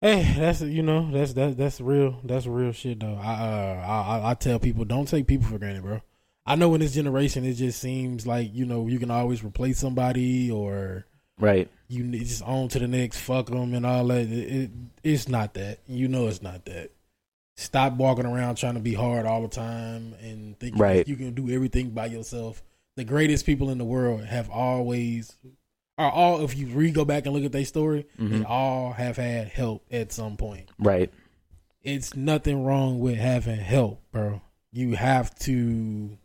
Hey, that's you know that's that's that's real that's real shit though. I uh I I- tell people don't take people for granted, bro. I know in this generation it just seems like you know you can always replace somebody or Right? you just on to the next fuck them and all that. It, it it's not that. You know it's not that. Stop walking around trying to be hard all the time and thinking Right. you can do everything by yourself. The greatest people in the world have always are all if you re go back and look at their story, they Mhm. all have had help at some point Right? it's nothing wrong with having help, bro. You have to.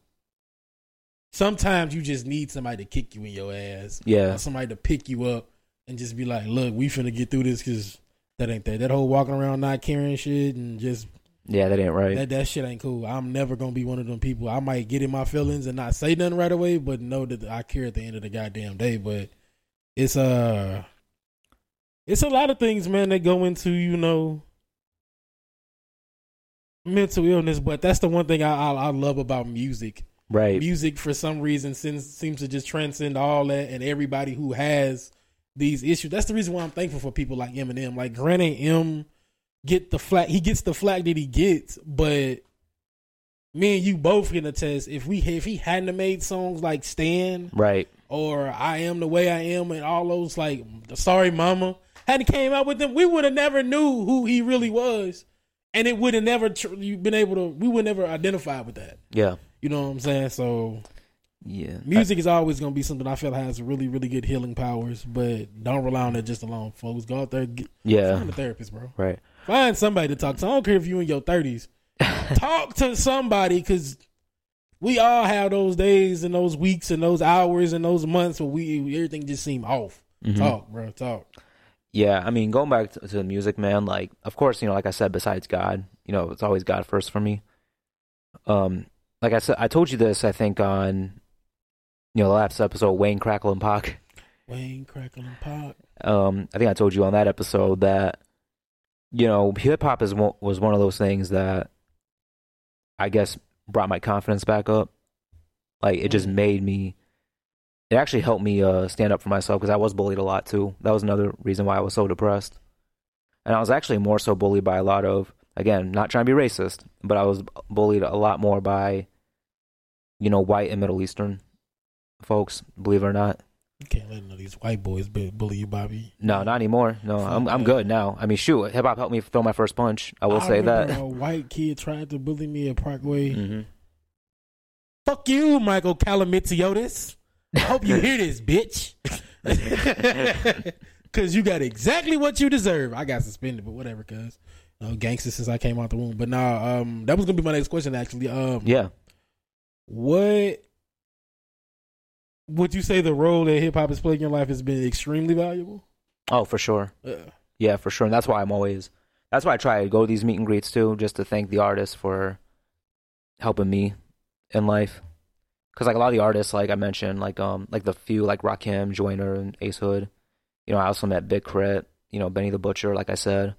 Sometimes you just need somebody to kick you in your ass, Yeah. somebody to pick you up and just be like, "Look, we finna get through this because that ain't that. That whole walking around not caring shit and just Yeah, that ain't right. that that shit ain't cool. I'm never gonna be one of them people. I might get in my feelings and not say nothing right away, but know that I care at the end of the goddamn day. But it's uh it's a lot of things, man, that go into you know mental illness. But that's the one thing I I, I love about music. right? Music for some reason seems seems to just transcend all that and everybody who has these issues. That's the reason why I'm thankful for people like Eminem. Like granted, M get the flack. He gets the flack that he gets, but me and you both can attest. If we if he hadn't made songs like Stan Right? Or I Am the Way I Am and all those like the Sorry Mama hadn't came out with them, we would have never knew who he really was, and it would have never tr- you been able to. We would never identify with that. Yeah. You know what I'm saying? So Yeah. music is always going to be something I feel has really really good healing powers, but don't rely on it just alone, folks. Go out there, get, yeah. find a therapist, bro. Right. Find somebody to talk to. I don't care if you're in your thirties. talk to somebody because we all have those days and those weeks and those hours and those months where we everything just seem off. Mhm. Talk, bro. Talk. Yeah, I mean, going back to, to the music, man. Like, of course, you know, like I said, besides God, you know, it's always God first for me. Um, like I said, I told you this. I think on, you know, the last episode, Wayne Crackle and Pac. Wayne Crackle and Pop. Um, I think I told you on that episode that, you know, hip hop is was one of those things that, I guess, brought my confidence back up. Like, it just Mhm. made me. It actually helped me uh, stand up for myself because I was bullied a lot too. That was another reason why I was so depressed. And I was actually more so bullied by a lot of, again, not trying to be racist, but I was bullied a lot more by, you know, white and Middle Eastern folks. Believe it or not. You can't let none of these white boys bully you, Bobby. No, not anymore. No, I'm I'm good now. I mean, shoot, hip hop helped me throw my first punch. I will say that. A white kid tried to bully me at Parkway. hmm Fuck you, Michael Calamitiotis. I hope you hear this, bitch. Cause you got exactly what you deserve. I got suspended, but whatever, cuz. No gangster since I came out the womb. But nah, um that was gonna be my next question actually. Um Yeah. what would you say the role that hip hop has played in your life has been extremely valuable? Oh, for sure. Uh, Yeah, for sure. And that's why I'm always. That's why I try to go to these meet and greets too, just to thank the artists for helping me in life. Because like a lot of the artists, like I mentioned, like um, like the few like Rakim, Joyner, and Ace Hood. You know, I also met Big K.R.I.T. You know, Benny the Butcher, like I said,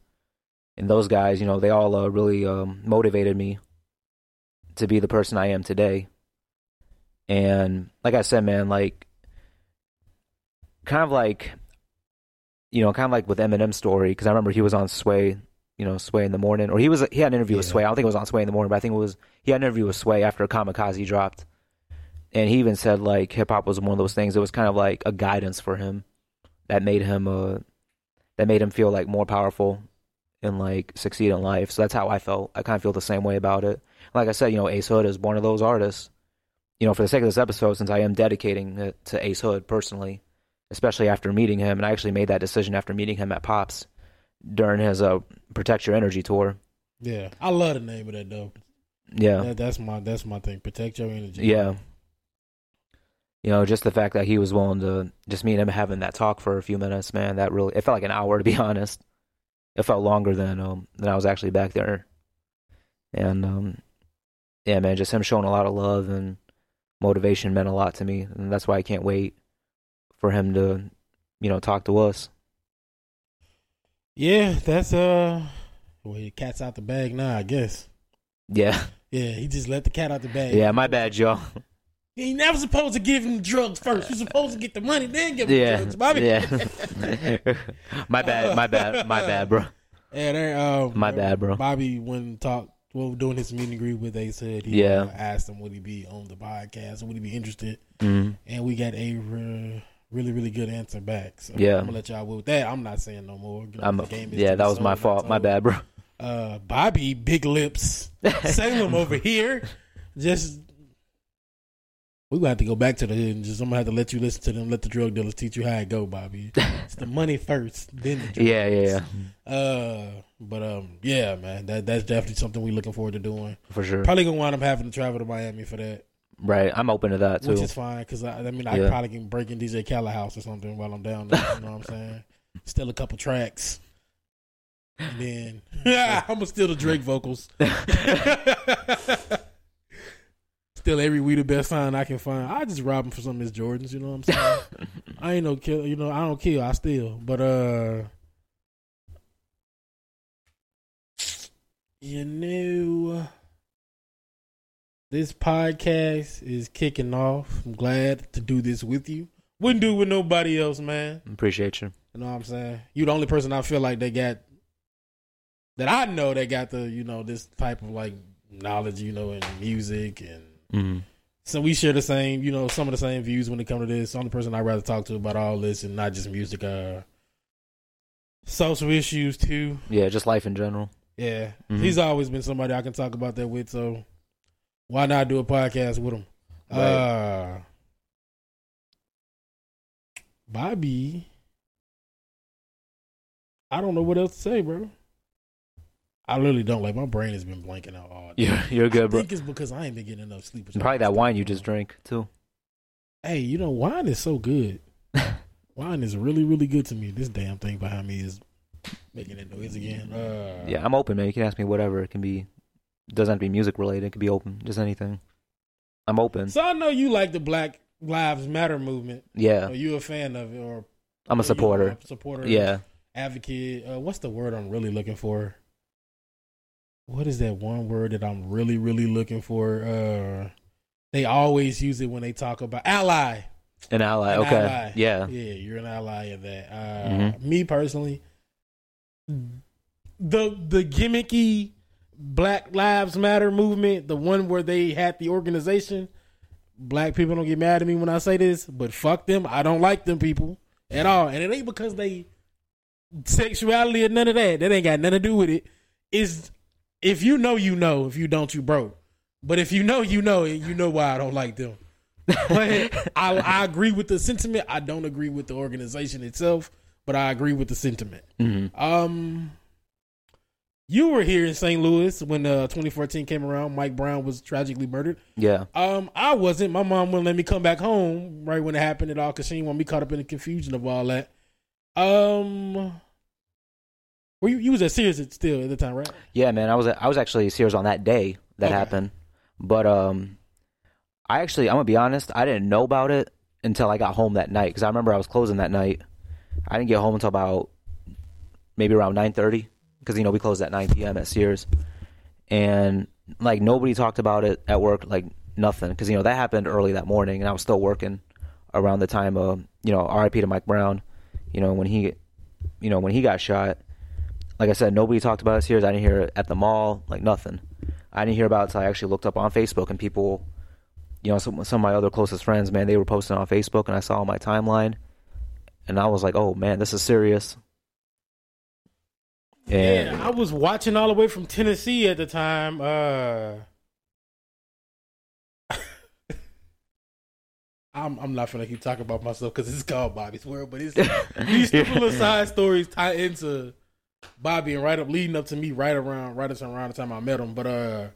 and those guys. You know, they all uh, really um, motivated me to be the person I am today. And like I said, man, like kind of like you know, kind of like with Eminem's story, because I remember he was on Sway, you know, Sway in the morning, or he was he had an interview with Sway. I don't think it was on Sway in the morning, but I think it was he had an interview with Sway after Kamikaze dropped, and he even said like hip hop was one of those things. It was kind of like a guidance for him that made him uh that made him feel like more powerful and like succeed in life. So that's how I felt. I kind of feel the same way about it. Like I said, you know, Ace Hood is one of those artists. You know, for the sake of this episode, since I am dedicating it to Ace Hood personally, especially after meeting him, and I actually made that decision after meeting him at Pops during his uh, Protect Your Energy tour. Yeah, I love the name of that though. Yeah, That, that's my that's my thing. Protect your energy. yeah. You know, just the fact that he was willing to just me and him having that talk for a few minutes, man, that really it felt like an hour to be honest. It felt longer than um than I was actually back there. And um yeah, man, just him showing a lot of love and motivation meant a lot to me, and that's why I can't wait for him to, you know, talk to us. Yeah, that's uh, well, the cat's out the bag now, I guess. Yeah, Yeah, he just let the cat out the bag. yeah, my bad, y'all. He never supposed to give him drugs first. You're supposed to get the money, then give him Yeah, drugs, Bobby. yeah. my bad, my bad, my bad, bro. Yeah, there, um, My bad, bro. Bobby, when talked, well, doing his meet and greet with they said he Yeah. uh, asked him would he be on the podcast, would he be interested, Mm. and we got a re- really, really good answer back. So Yeah. I'm gonna let y'all with that. I'm not saying no more. You know, I'm is yeah, that was my fault. My bad, bro. Uh, Bobby, big lips, Salem over here, just. We gonna have to go back to the hood and just I'm gonna have to let you listen to them, let the drug dealers teach you how it go, Bobby. It's the money first, then the. Yeah, yeah, yeah, Uh, but um, yeah, man, that that's definitely something we're looking forward to doing. for sure. Probably gonna wind up having to travel to Miami for that, Right, I'm open to that too. which is fine because I, I mean I Yeah. probably can break in DJ Khaled house or something while I'm down there. You know what I'm saying? Still a couple tracks, and then I'm gonna steal the Drake vocals. Still every we the best sign I can find. I just rob him for some of his Jordans. You know what I'm saying? I ain't no kill. You know I don't kill. I steal. But uh, you know, this podcast is kicking off. I'm glad to do this with you. Wouldn't do it with nobody else, man. Appreciate you. You know what I'm saying? You the only person I feel like they got that I know they got the you know this type of like knowledge, you know, in music and Mm. so we share the same, you know, some of the same views when it comes to this. I'm the person I'd rather talk to about all this and not just music, uh social issues too. Yeah, just life in general. Yeah. Mhm. He's always been somebody I can talk about that with, so why not do a podcast with him? Right. Uh Bobby. I don't know what else to say, bro. I literally don't like my brain has been blanking out all day. You're you're good, I bro. think it's because I ain't been getting enough sleep. Probably that wine you just drank too. Hey, you know, wine is so good. wine is really, really good to me. This damn thing behind me is making that noise again. Uh, Yeah, I'm open, man. You can ask me whatever. It can be. Doesn't have to be music related. It can be open. Just anything. I'm open. So I know you like the Black Lives Matter movement. Yeah, Are you a fan of it, or I'm a supporter. a supporter? Yeah, advocate. Uh, what's the word I'm really looking for? What is that one word that I'm really, really looking for? Uh, they always use it when they talk about ally. an ally. An okay. ally. Yeah. Yeah, you're an ally of that. Uh, Mhm. Me personally, the the gimmicky Black Lives Matter movement, the one where they had the organization. Black people don't get mad at me when I say this, but fuck them. I don't like them people at all, and it ain't because they sexuality or none of that. That ain't got nothing to do with it. it. Is if you know, you know. If you don't, you broke. But if you know, you know, and you know why I don't like them. But I, I agree with the sentiment. I don't agree with the organization itself, but I agree with the sentiment. hmm Um, you were here in St. Louis when uh, 2014 came around. Mike Brown was tragically murdered. Yeah. Um, I wasn't. My mom wouldn't let me come back home right when it happened at all because she didn't want me caught up in the confusion of all that. Um, were you you was at Sears still at the time, right? Yeah, man. I was I was actually at Sears on that day that Okay. happened, but um, I actually I'm gonna be honest. I didn't know about it until I got home that night because I remember I was closing that night. I didn't get home until about maybe around nine thirty because you know we closed at nine p.m. at Sears, and like nobody talked about it at work, like nothing, because you know that happened early that morning, and I was still working around the time of you know R.I.P. to Mike Brown, you know when he, you know when he got shot. Like I said, nobody talked about at Sears. I didn't hear it at the mall, like nothing. I didn't hear about it until I actually looked up on Facebook and people, you know, some some of my other closest friends, man, they were posting on Facebook and I saw on my timeline, and I was like, oh man, this is serious. And Yeah, I was watching all the way from Tennessee at the time. Uh I'm I'm not gonna keep talking about myself because it's called Bobby's World, but it's these little side stories tie into Bobby and right up leading up to me right around right around the time I met him. But uh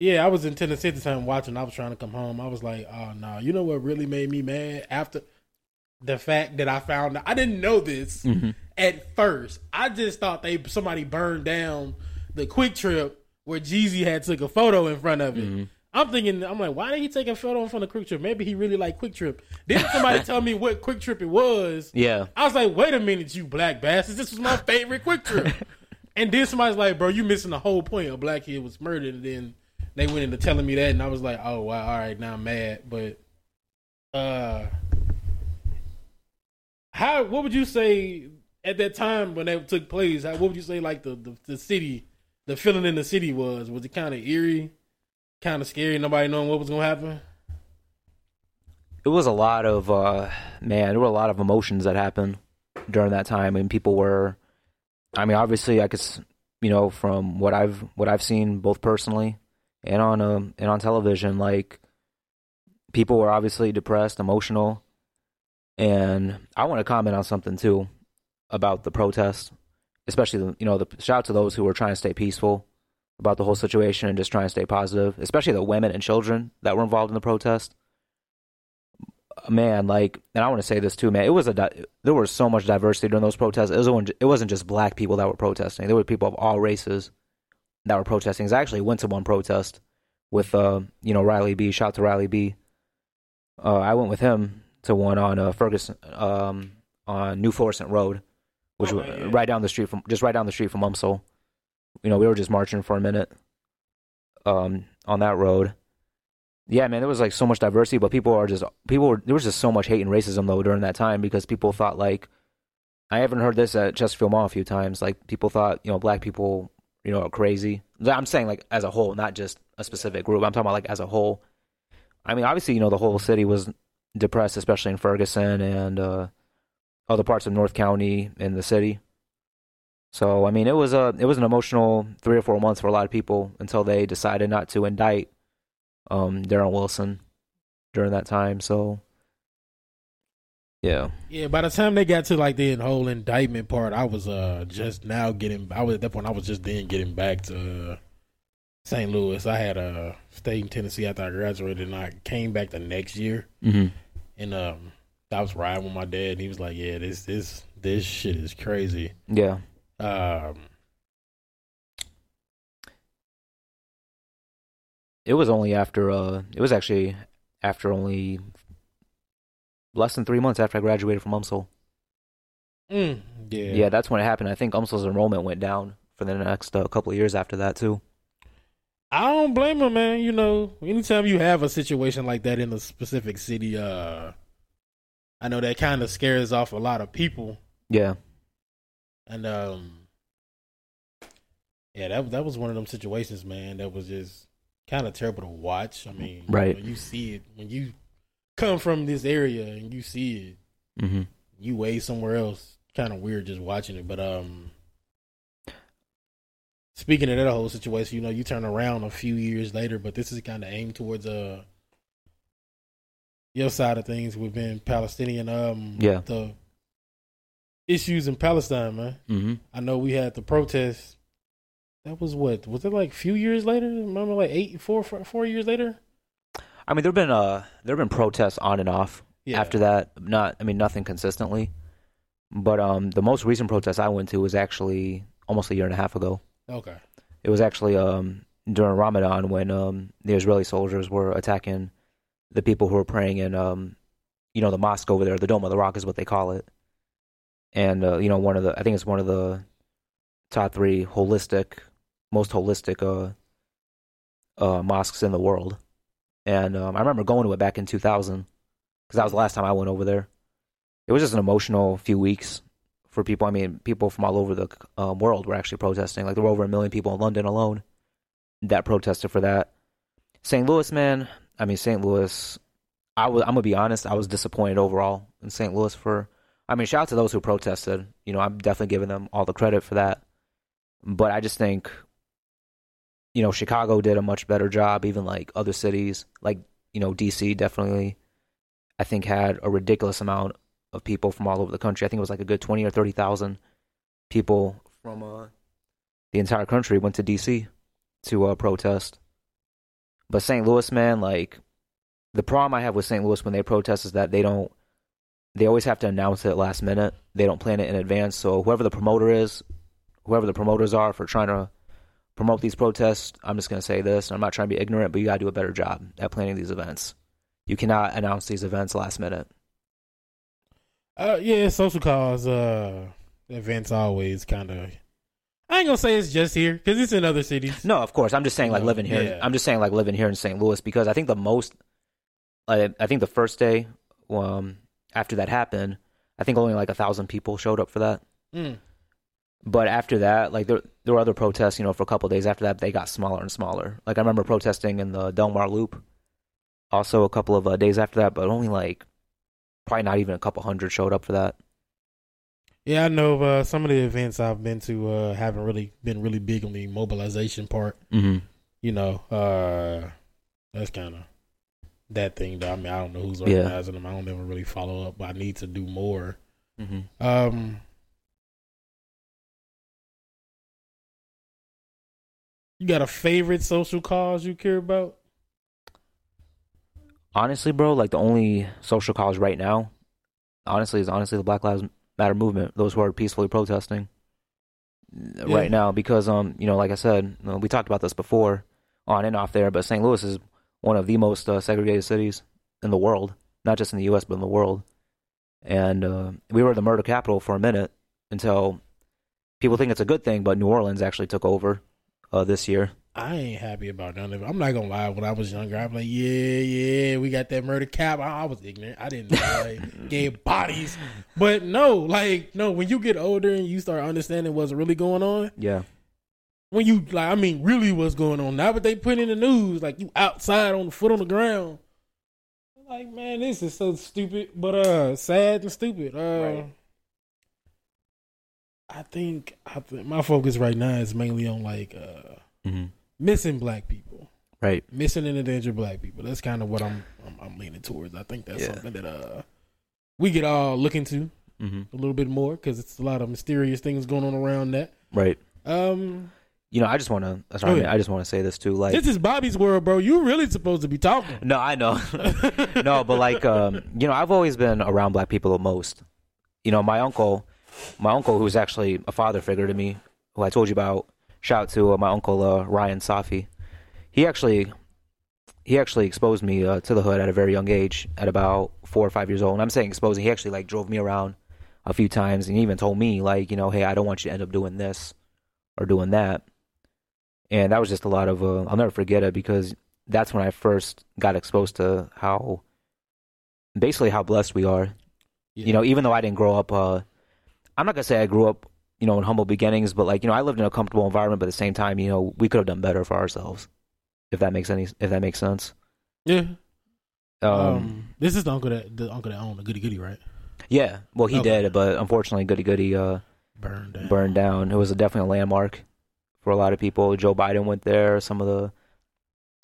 yeah, I was in Tennessee at the time watching. I was trying to come home. I was like, oh no, you know what really made me mad after the fact that I found out I didn't know this Mhm. at first. I just thought they somebody burned down the QuikTrip where Jeezy had took a photo in front of it. Mm-hmm. I'm thinking, I'm like, why did he take a photo in front of QuikTrip? Maybe he really liked QuikTrip. Then somebody tell me what QuikTrip it was. yeah, I was like, wait a minute, you black bastards. This was my favorite QuikTrip. and then somebody's like, bro, you missing the whole point. A black kid was murdered. And then they went into telling me that, and I was like, oh wow, all right, now I'm mad. But uh, how? What would you say at that time when that took place? How, what would you say like the, the the city, the feeling in the city was? Was it kind of eerie, kind of scary? Nobody knowing what was gonna happen. it was a lot of uh man there were a lot of emotions that happened during that time and people were i mean obviously i could you know from what i've what i've seen both personally and on um and on television like people were obviously depressed emotional and i want to comment on something too about the protest especially you know the shout out to those who were trying to stay peaceful about the whole situation and just trying to stay positive especially the women and children that were involved in the protest man, like, and I want to say this too, man. It was a di- there was so much diversity during those protests. It wasn't it wasn't just black people that were protesting. There were people of all races that were protesting. I actually went to one protest with uh, you know, Riley B. Shout out to Riley B. Uh, I went with him to one on uh, Ferguson, um, on New Florissant Road, which was yeah. right down the street from just right down the street from UMSL. You know, we were just marching for a minute, um, on that road. Yeah, man, there was like so much diversity, but people are just people were there was just so much hate and racism though during that time because people thought like I haven't heard this at Chesterfield Mall a few times. Like people thought, you know, black people, you know, are crazy. I'm saying like as a whole, not just a specific group. I'm talking about like as a whole. I mean, obviously, you know, the whole city was depressed, especially in Ferguson and uh other parts of North County in the city. So I mean, it was a it was an emotional three or four months for a lot of people until they decided not to indict um Darren Wilson during that time. So yeah, Yeah, by the time they got to like the whole indictment part, I was uh just now getting. I was at that point. I was just then getting back to uh, St. Louis. I had uh, stayed in Tennessee after I graduated, and I came back the next year. mm-hmm. And um, I was riding with my dad, and he was like, "Yeah, this this this shit is crazy." yeah, Um, it was only after uh, it was actually after only less than three months after I graduated from UMSL. mm, yeah, Yeah, that's when it happened. I think UMSL's enrollment went down for the next uh, couple of years after that too. I don't blame him, man. You know, anytime you have a situation like that in a specific city, uh, I know that kind of scares off a lot of people. Yeah, And um yeah, that that was one of them situations, man, that was just kind of terrible to watch. I mean, Right. when you see it, when you come from this area and you see it, mm-hmm. you way somewhere else, kind of weird just watching it. But um speaking of that whole situation, you know, you turn around a few years later, but this is kind of aimed towards uh your side of things within Palestinian um Yeah. the issues in Palestine, man. Mm-hmm. I know we had the protest. That was what was it like? A few years later? Remember, like eight, four, four, four years later. I mean, there've been uh there've been protests on and off Yeah. after that. Not, I mean, nothing consistently. But um, the most recent protest I went to was actually almost a year and a half ago. Okay. It was actually um during Ramadan when um the Israeli soldiers were attacking the people who were praying in um you know the mosque over there, the Dome of the Rock is what they call it. And uh, you know one of the I think it's one of the top three holistic, most holistic uh uh mosques in the world. And um, I remember going to it back in 2000 because that was the last time I went over there. It was just an emotional few weeks for people. I mean, people from all over the um, world were actually protesting. Like there were over a million people in London alone that protested for that. St. Louis, man. I mean, St. Louis. I was. I'm gonna be honest. I was disappointed overall in St. Louis for. I mean, shout out to those who protested. You know, I'm definitely giving them all the credit for that. But I just think, you know, Chicago did a much better job. Even like other cities, like you know, DC definitely, I think had a ridiculous amount of people from all over the country. I think it was like a good twenty or thirty thousand people from uh, the entire country went to DC to uh, protest. But St. Louis, man, like the problem I have with St. Louis when they protest is that they don't. They always have to announce it last minute. They don't plan it in advance. So whoever the promoter is, whoever the promoters are for trying to promote these protests, I'm just going to say this. And I'm not trying to be ignorant, but you got to do a better job at planning these events. You cannot announce these events last minute. Uh, yeah, social cause uh events always kind of. I ain't gonna say it's just here because it's in other cities. No, of course. I'm just saying like living here. yeah. I'm just saying like living here in St. Louis because I think the most, I, I think the first day, um, after that happened, I think only like a thousand people showed up for that. Mm. But after that, like there there were other protests. You know, for a couple of days after that, they got smaller and smaller. Like I remember protesting in the Delmar Loop, also a couple of uh, days after that, but only like probably not even a couple hundred showed up for that. Yeah, I know. Uh, some of the events I've been to uh, haven't really been really big on the mobilization part. Mm-hmm. You know, uh, that's kind of that thing. Though. I mean, I don't know who's Yeah. organizing them. I don't ever really follow up. But I need to do more. Mm-hmm. Um, you got a favorite social cause you care about? honestly, bro, like the only social cause right now, honestly, is honestly the Black Lives Matter movement. Those who are peacefully protesting Yeah. right now, because um, you know, like I said, we talked about this before, on and off there, but St. Louis is one of the most uh, segregated cities in the world, not just in the U.S. but in the world. And uh, we were the murder capital for a minute until people think it's a good thing, but New Orleans actually took over uh, this year. I ain't happy about none of it. I'm not gonna lie. When I was younger, I'm like, yeah, yeah, we got that murder cap. I, I was ignorant. I didn't know like gave bodies, but no, like no. When you get older and you start understanding what's really going on, Yeah, when you like, I mean, really what's going on. Not what they put in the news. Like you outside on the foot on the ground. Like man, this is so stupid, but uh, sad and stupid. Uh, Right. I think I think my focus right now is mainly on like uh mm-hmm. missing black people. right. missing and endangered black people. That's kind of what I'm, I'm I'm leaning towards. I think that's Yeah. something that uh we could all look into Mm-hmm. a little bit more because it's a lot of mysterious things going on around that. Right. Um, You know, I just want to. Sorry, ahead. man, I just want to say this too. Like, this is Bobby's world, bro. You're really supposed to be talking. no, I know, no, but like, um, you know, I've always been around black people the most. You know, my uncle, my uncle, who's actually a father figure to me, who I told you about. Shout out to uh, my uncle uh, Ryan Safi. He actually, he actually exposed me uh, to the hood at a very young age, at about four or five years old. And I'm saying exposing. He actually like drove me around a few times, and he even told me like, you know, hey, I don't want you to end up doing this or doing that. And that was just a lot of. Uh, I'll never forget it because that's when I first got exposed to how basically how blessed we are. You know, even though I didn't grow up uh I'm not gonna say I grew up, you know, in humble beginnings, but like, you know, I lived in a comfortable environment, but at the same time, you know, we could have done better for ourselves. If that makes any if that makes sense. yeah. Um, Um, this is the uncle that the uncle that owned the goody goody, right? yeah. Well he Okay. did, but unfortunately Goody Goody uh Burned down. burned down. It was a, definitely a landmark for a lot of people. Joe Biden went there, some of the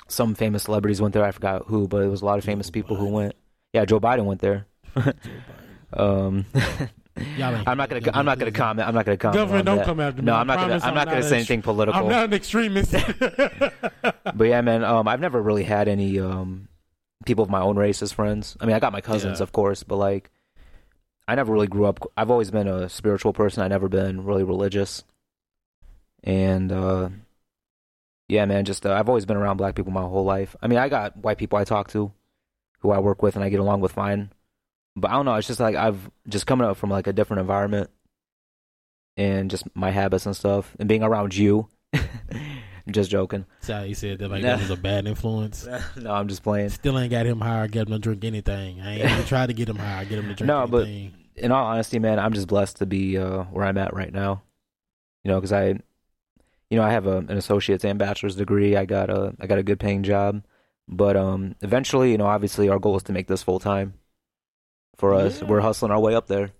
some famous celebrities went there. I forgot who, but it was a lot of famous Joe people who went. Yeah, Joe Biden went there. Um, Y'all I'm not gonna. I'm not gonna comment. I'm not gonna comment. Government, don't that. come after me. No, I I'm not gonna. promise I'm not gonna not say anything political. I'm not an extremist. But yeah, man. Um, I've never really had any um people of my own race as friends. I mean, I got my cousins, Yeah. of course, but like, I never really grew up. I've always been a spiritual person. I never been really religious. And uh, yeah, man. Just uh, I've always been around black people my whole life. I mean, I got white people I talk to, who I work with, and I get along with fine. But I don't know. It's just like I've just coming up from like a different environment, and just my habits and stuff, and being around you. just joking. How he said that like Nah. that was a bad influence. no, I'm just playing. Still ain't got him high get him to drink anything. I ain't even tried to get him high, get him to drink No, but- in all honesty, man, I'm just blessed to be uh, where I'm at right now. You know, because I, you know, I have a, an associate's and bachelor's degree. I got a I got a good paying job, but um, eventually, you know, obviously, our goal is to make this full time. For us, Yeah. we're hustling our way up there.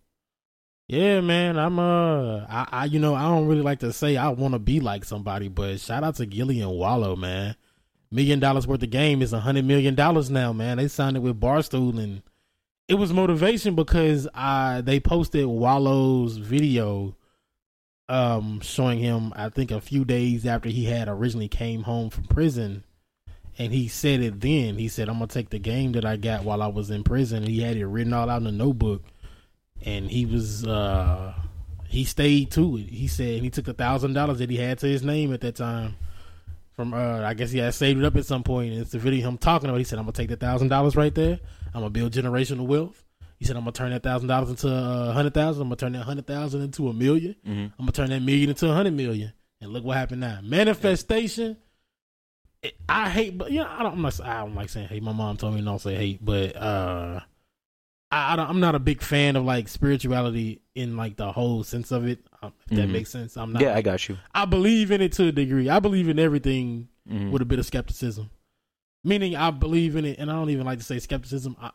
Yeah, man. I'm uh, I, I you know I don't really like to say I want to be like somebody, but shout out to Gillie and Wallo, man. Million dollars worth of game is a hundred million dollars now, man. They signed it with Barstool, and it was motivation because I they posted Wallo's video, um, showing him I think a few days after he had originally came home from prison, and he said it then. He said, "I'm gonna take the game that I got while I was in prison." He had it written all out in a notebook and he was uh he stayed to it. He said he took a thousand dollars that he had to his name at that time. From uh I guess he had saved it up at some point and it's the video him talking about. He said, I'm gonna take the thousand dollars right there. I'm gonna build generational wealth. He said, I'm gonna turn that thousand dollars into a hundred thousand. I'm gonna turn that hundred thousand into a 1000000 Mhm. I'm gonna turn that million into a hundred million. And look what happened now. Manifestation. it- I hate, but you know, I don't. I'm not. I don't like saying hate. My mom told me not to say hate, but uh, I, I don't, I'm not a big fan of like spirituality in like the whole sense of it. Um, if that Mhm. makes sense. I'm not. Yeah, I got you. I believe in it to a degree. I believe in everything Mhm. with a bit of skepticism. Meaning, I believe in it, and I don't even like to say skepticism. I,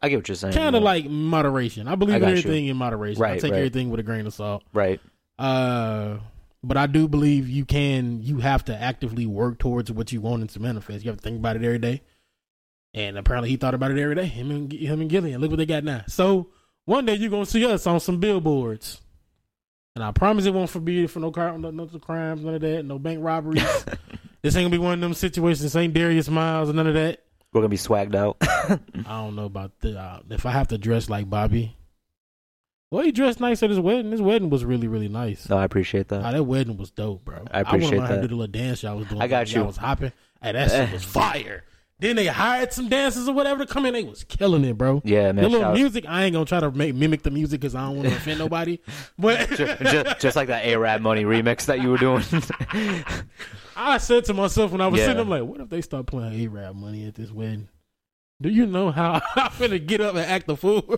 I get what you're saying. kind of yeah. like moderation. I believe I in got you. everything in moderation. I take right. everything with a grain of salt. right. Uh, but I do believe you can. You have to actively work towards what you want it to manifest. You have to think about it every day. And apparently, he thought about it every day. Him and him and Gillie. Look what they got now. So one day you're gonna see us on some billboards, and I promise it won't be for no car, no, no crimes, none of that, no bank robberies. this ain't gonna be one of them situations. This ain't Darius Miles, and none of that. We're gonna be swagged out. I don't know about the, uh, if I have to dress like Bobby. Well, he dressed nice at his wedding. His wedding was really, really nice. no, I appreciate that. Ah, that wedding was dope, bro. I appreciate that. I wanna learn how to that. do the little dance y'all was doing. I got you. was hopping. Hey, that shit was fire. Then they hired some dancers or whatever to come in. They was killing it, bro. yeah, man. the little music, I ain't gonna try to make, mimic the music because I don't want to offend nobody. But just, just like that A-Rap Money remix that you were doing. I said to myself when I was Yeah. sitting, I'm like, what if they start playing A-Rap money at this wedding? Do you know how I'm gonna get up and act a fool?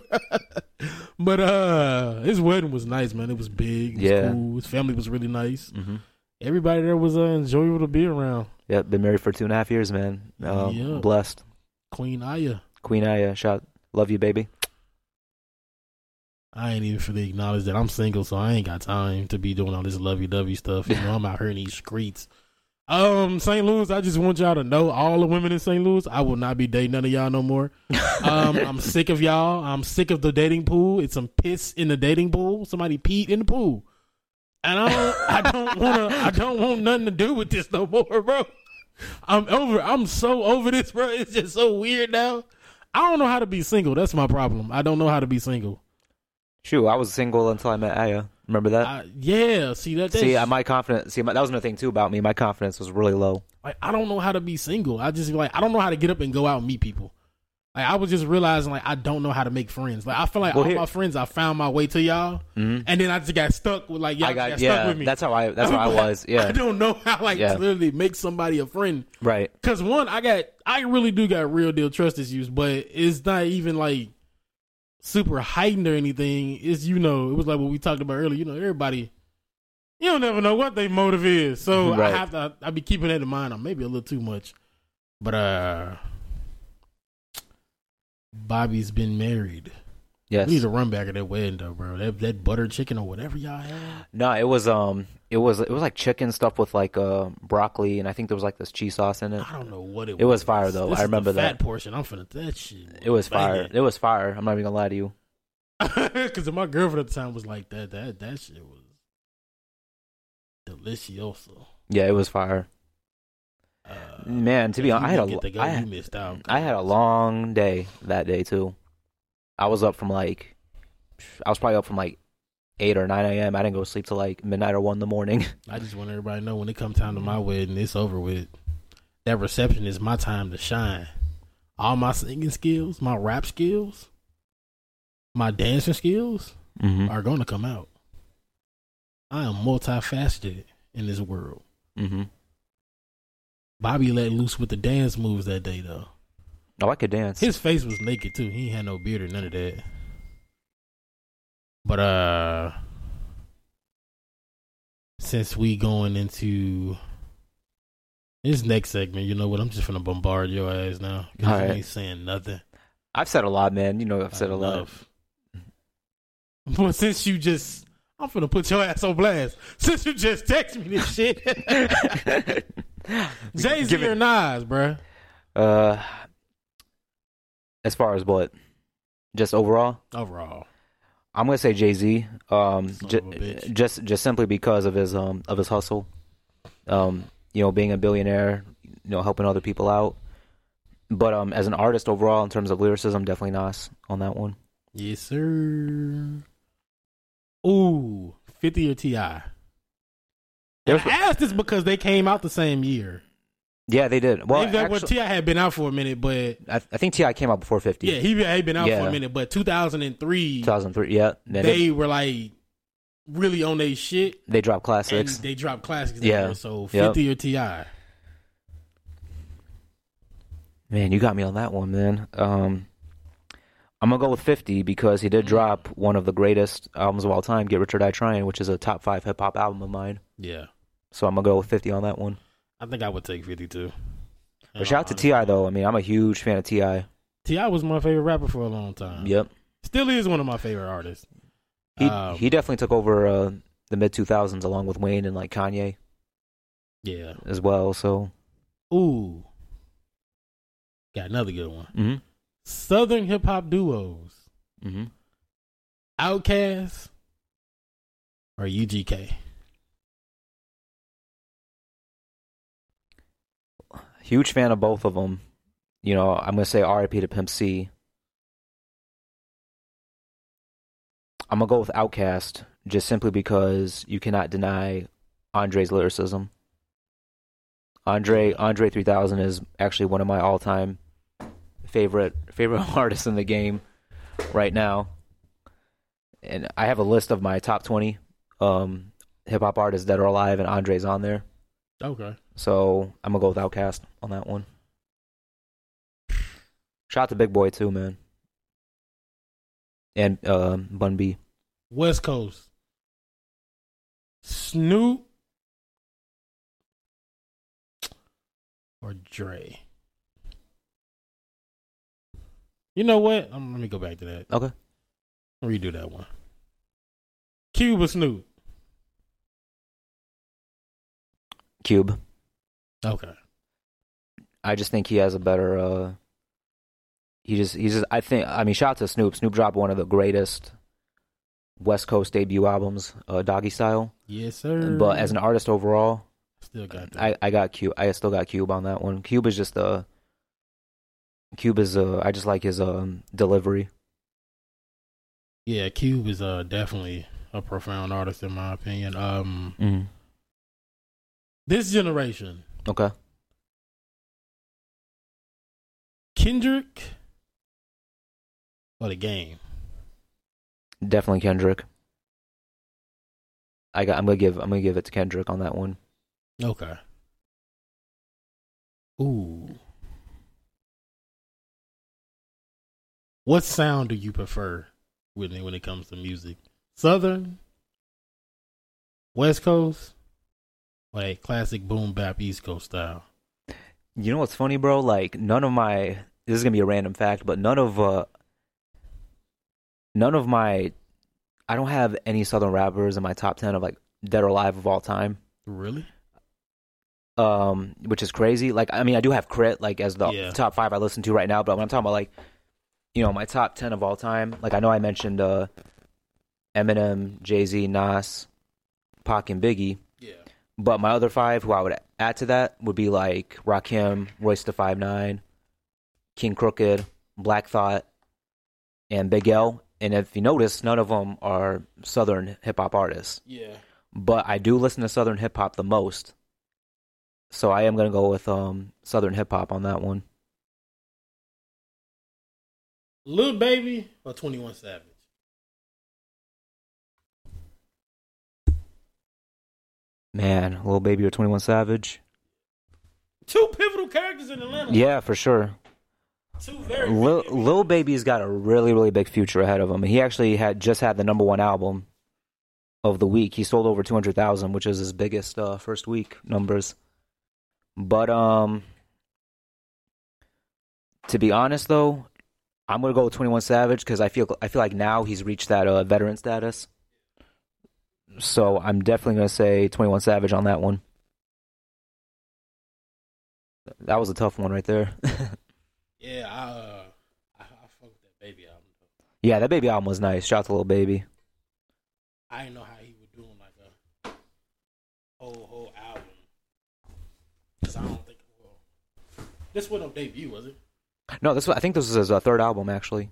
but uh his wedding was nice, man. It was big. It was Yeah. cool. His family was really nice. hmm Everybody there was uh, enjoyable to be around. Yeah, been married for two and a half years, man. Um, Yeah. Blessed. Queen Aya. Queen Aya, shot. love you, baby. I ain't even fully acknowledge that I'm single, so I ain't got time to be doing all this lovey dovey stuff. You know, I'm out here in these streets. Um, St. Louis, I just want y'all to know, all the women in St. Louis, I will not be dating none of y'all no more. Um, I'm sick of y'all. I'm sick of the dating pool. It's some piss in the dating pool. Somebody peed in the pool, and I don't, I don't want to. I don't want nothing to do with this no more, bro. I'm over. I'm so over this, bro. It's just so weird now. I don't know how to be single. That's my problem. I don't know how to be single. Shoot, I was single until I met Aya. Remember that? Yeah, see that. see, I, my confidence. See, my, that was another thing too about me. My confidence was really low. like I don't know how to be single. I just like I don't know how to get up and go out and meet people. Like I was just realizing like I don't know how to make friends. Like I feel like Well, all here- my friends I found my way to y'all, Mhm. and then I just got stuck with like y'all I got, got, yeah. stuck with me. That's how I. That's how I was. I don't know how like Yeah. to literally make somebody a friend. right. Cause one, I got I really do got real deal trust issues, but it's not even like super heightened or anything. It's you know, it was like what we talked about earlier. You know, everybody, you don't never know what their motive is, so Right. I have to. I be keeping that in mind. I'm maybe a little too much, but uh, Bobby's been married. Yes. We need to run back at that wedding though, bro. That that butter chicken or whatever y'all had. No, it was um, it was it was like chicken stuff with like uh broccoli, and I think there was like this cheese sauce in it. I don't know what it. Was. It was fire, though. This I remember fat that. portion. I'm finna that shit. It was fire. It was fire. I'm not even gonna lie to you. Because my girlfriend at the time was like that. That that shit was delicioso. Yeah, it was fire. Uh, Man, to be honest, I had a I, out. I had a long day that day too. I was up from like, I was probably up from like eight or nine a.m. I didn't go to sleep till like midnight or one in the morning. I just want everybody to know when it comes time to my wedding, it's over with. That reception is my time to shine. All my singing skills, my rap skills, my dancing skills mm-hmm. are going to come out. I am multifaceted in this world. Mm-hmm. Bobby let loose with the dance moves that day, though. Oh, I could dance. His face was naked too. He ain't had no beard or none of that. But uh since we going into this next segment, you know what? I'm just gonna bombard your ass now. 'cause All you right. ain't saying nothing. I've said a lot, man. You know, I've said a lot. But since you just, I'm gonna put your ass on blast. Since you just text me this shit, Jay Z or Nas, bruh? Uh, as far as what, just overall, Overall, I'm gonna say Jay Z. Um, Son ju- of a bitch. just just simply because of his um of his hustle. Um, you know, being a billionaire, you know, helping other people out. But um, as an artist overall, in terms of lyricism, definitely Nas on that one. yes, sir. Ooh, 50 or Ti. I asked this because they came out the same year. Yeah, they did. Well, that well, T.I. had been out for a minute, but I, I think T.I. came out before 50. yeah, he had been out for a minute. But 2003, 2003. Yeah, they, they were like really on their shit. they dropped And classics. they dropped classics. Yeah. Yeah. So Yep. 50 or Ti. Man, you got me on that one, man. Um, I'm gonna go with 50 because he did drop one of the greatest albums of all time, "Get Rich or Die Trying," which is a top five hip hop album of mine. Yeah. So I'm gonna go with 50 on that one. I think I would take 52. But shout out to T.I. though. I mean, I'm a huge fan of Ti. T.I. was my favorite rapper for a long time. Yep, Still is one of my favorite artists. he Um, he definitely took over uh, the mid 2000s along with Wayne and like Kanye Yeah. as well. So Ooh. Got another good one. hmm Southern hip hop duos. hmm Outkast or UGK. Huge fan of both of them. You know, I'm gonna say R.I.P. to Pimp C. I'm gonna go with Outkast just simply because you cannot deny Andre's lyricism. Andre Andre 3000 is actually one of my all-time favorite favorite artists in the game right now. And I have a list of my top 20 um, hip hop artists that are alive, and Andre's on there. Okay. So I'm gonna go with Outkast on that one. Shout out to Big Boy too, man. And um, Bun B. West Coast. Snoop or Dre. You know what? Um, let me go back to that. Okay. Redo that one. Cube or Snoop. Cube. Okay. I just think he has a better. uh He just he's just I think I mean shout out to Snoop. Snoop dropped one of the greatest West Coast debut albums, uh, Doggystyle. Yes, sir. But as an artist overall, still got that. I I got Cube. I still got Cube on that one. Cube is just uh Cube is uh I just like his um delivery. yeah, Cube is uh definitely a profound artist in my opinion. Um, Mm. this generation, Okay. Kendrick or the game. Definitely Kendrick. I got. I'm gonna give. I'm gonna give it to Kendrick on that one. Okay. Ooh. What sound do you prefer when when it comes to music? Southern, West Coast, a classic boom bap East Coast style? You know what's funny, bro? Like none of my. This is gonna be a random fact, but none of uh. None of my. I don't have any Southern rappers in my top ten of like dead or alive of all time. Really? Um, which is crazy. Like I mean, I do have K.R.I.T like as the Yeah. top five I listen to right now, but when I'm talking about like, you know, my top ten of all time. Like I know I mentioned uh, Eminem, Jay Z, Nas, Pac, and Biggie. But my other five, who I would add to that, would be like Rakim, Royce the Five Nine, KXNG Crooked, Black Thought, and Big L. And if you notice, none of them are Southern hip hop artists. Yeah. But I do listen to Southern hip hop the most, so I am gonna go with um Southern hip hop on that one. Lil Baby or Twenty One Savage? Man, Lil Baby or Twenty One Savage. Two pivotal characters in Atlanta. Yeah, for sure. Two very Lil, Lil Baby's got a really, really big future ahead of him. He actually had just had the number one album of the week. He sold over two hundred thousand, which is his biggest uh, first week numbers. But um, to be honest though, I'm gonna go with Twenty One Savage because I feel I feel like now he's reached that uh, veteran status. So I'm definitely gonna say Twenty One Savage on that one. That was a tough one right there. Yeah, I uh, I, I fuck with that baby album. Yeah, that baby album was nice. Shout out to Lil Baby. I didn't know how he would do on like a whole whole album. Cause I don't think well, this wasn't no debut, was it? No, this was- I think this was his uh, third album actually.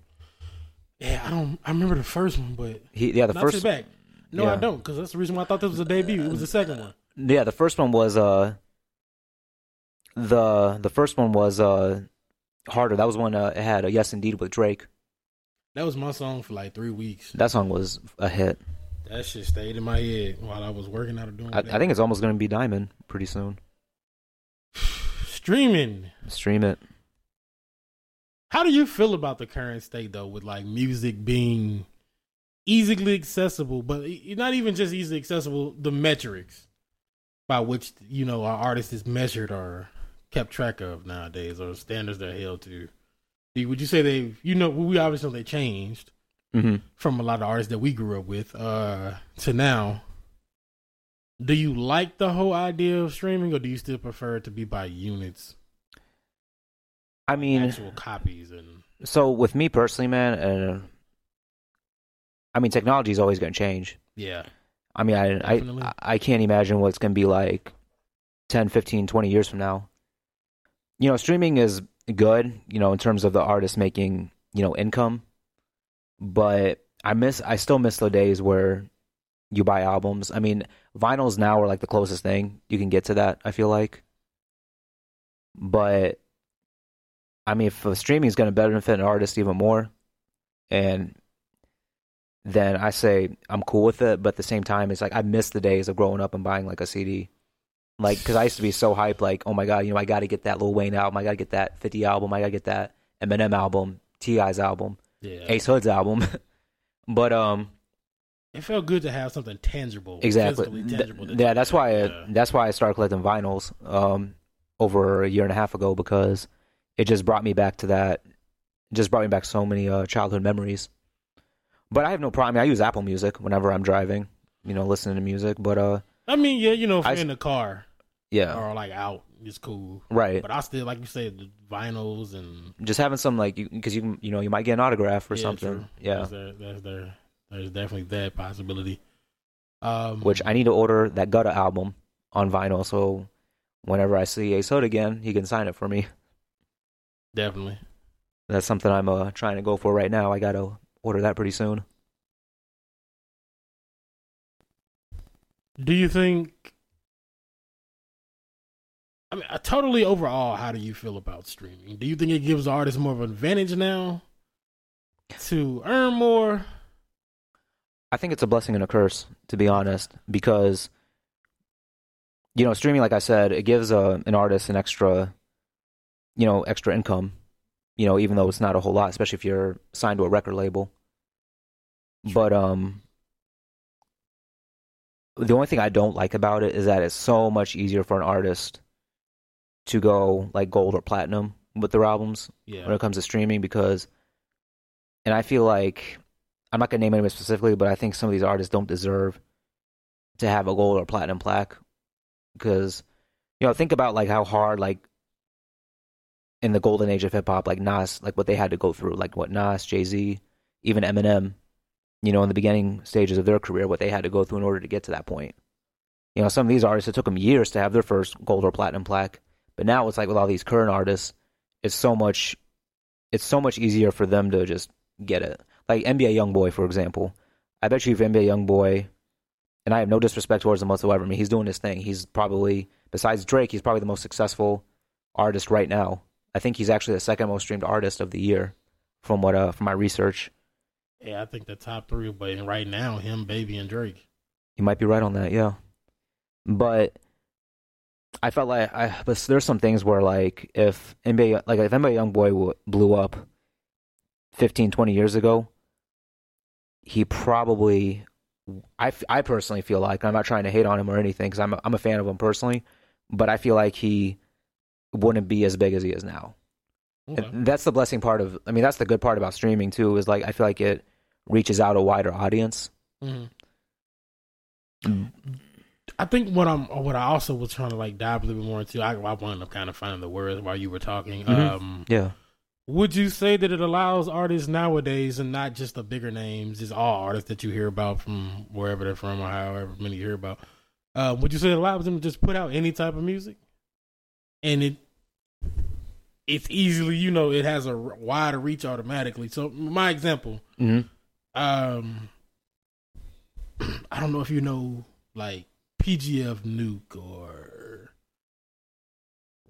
Yeah, I don't. I remember the first one, but He yeah the first back. No, I don't, because that's the reason why I thought this was a debut. It was the second one. yeah the first one was uh the the first one was uh harder. That was one uh, it had a yes indeed with Drake. That was my song for like three weeks. That song was a hit. That shit stayed in my head while I was working out or doing. I, I think it's almost gonna be Diamond pretty soon. streaming. Stream it. How do you feel about the current state though, with like music being easily accessible, but not even just easily accessible, the metrics by which you know our artist is measured or kept track of nowadays, or standards they're held to. Would you say they, you know, we obviously know they changed hmm from a lot of artists that we grew up with uh, to now. Do you like the whole idea of streaming, or do you still prefer it to be by units, I mean, actual copies, and so with me personally, man, uh, I mean, technology is always going to change. yeah, I mean, I, Definitely. I I can't imagine what it's going to be like 10, 15, 20 years from now. You know, streaming is good, you know, in terms of the artist making, you know, income. But I miss I still miss the days where you buy albums. I mean, vinyls now are like the closest thing you can get to that, I feel like. But I mean, if streaming is going to benefit an artist even more, and then I say I'm cool with it. But at the same time, it's like I miss the days of growing up and buying like a CD, like because I used to be so hyped, like oh my god, you know I got to get that Lil Wayne album, I got to get that 50 album, I got to get that Eminem album, T.I.'s album, yeah. Ace Hood's album. but um, It felt good to have something tangible, exactly, physically Th- yeah, that's why I, yeah. that's why I started collecting vinyls um over a year and a half ago because it just brought me back to that, just brought me back so many uh, childhood memories. But I have no problem. I, use Apple Music whenever I'm driving, you know, listening to music. But uh, I mean, yeah, you know, if I you're in the car yeah, or like out, it's cool. right. But I still, like you said, the vinyls and Just having some like because you, can you know you might get an autograph or yeah, something. true. Yeah, There's, there, there's, there, there's definitely that possibility. Um, which I need to order that Gutta album on vinyl. So whenever I see Ace Hood again, he can sign it for me. definitely. That's something I'm uh, trying to go for right now. I gotta order that pretty soon. Do you think? I mean, uh, totally overall, how do you feel about streaming? Do you think it gives artists more of an advantage now to earn more? I think it's a blessing and a curse, to be honest, because you know, streaming, like I said, it gives uh, an artist an extra, you know, extra income. You know, even though it's not a whole lot, especially if you're signed to a record label. But um, the only thing I don't like about it is that it's so much easier for an artist to go like gold or platinum with their albums when it comes to streaming because and I feel like I'm not gonna name anyone specifically, but I think some of these artists don't deserve to have a gold or platinum plaque because you know think about like how hard like in the golden age of hip hop like Nas like what they had to go through like what Nas Jay Z even Eminem you know in the beginning stages of their career what they had to go through in order to get to that point you know some of these artists it took them years to have their first gold or platinum plaque but now it's like with all these current artists it's so much it's so much easier for them to just get it. Like NBA YoungBoy, for example. I bet you if NBA YoungBoy, and I have no disrespect towards him whatsoever. I mean, he's doing his thing. He's probably besides Drake, he's probably the most successful artist right now. I think he's actually the second most streamed artist of the year, from what uh from my research. yeah. I think the top three, but right now, him, Baby, and Drake. You might be right on that, yeah. But I felt like I but there's some things where like if NBA like if NBA YoungBoy blew up 15 20 years ago, he probably I, I personally feel like I'm not trying to hate on him or anything cuz I'm a, I'm a fan of him personally, but I feel like he wouldn't be as big as he is now. Okay. And that's the blessing part of. I mean, that's the good part about streaming too. Is like I feel like it reaches out a wider audience. Mhm. I think what I'm, what I also was trying to like dive a little bit more into. I, I wound up kind of finding the words while you were talking. Mhm. Um, Yeah. would you say that it allows artists nowadays, and not just the bigger names, just all artists that you hear about from wherever they're from or however many you hear about? Uh, would you say it allows them to just put out any type of music, and it it's easily, you know, it has a wider reach automatically. So my example, hmm um I don't know if you know like PGF Nuk or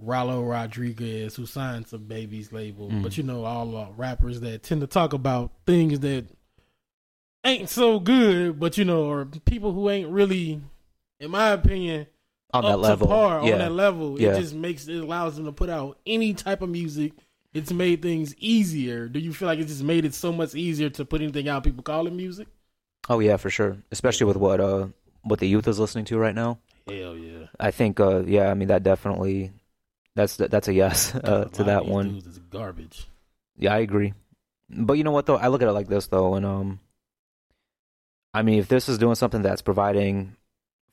Rylo Rodriguez who signed some babies label, Mm. but you know all uh, rappers that tend to talk about things that ain't so good, but you know, or people who ain't really, in my opinion, On that level. par yeah. on that level. Yeah. It just makes it allows them to put out any type of music. It's made things easier. Do you feel like it just made it so much easier to put anything out? People call it music. Oh yeah, for sure. Especially with what uh what the youth is listening to right now. Hell yeah, I think uh yeah, I mean that definitely that's that's a yes uh, to that one. dudes is garbage. Yeah, I agree. But you know what though? I look at it like this though, and um, I mean, if this is doing something that's providing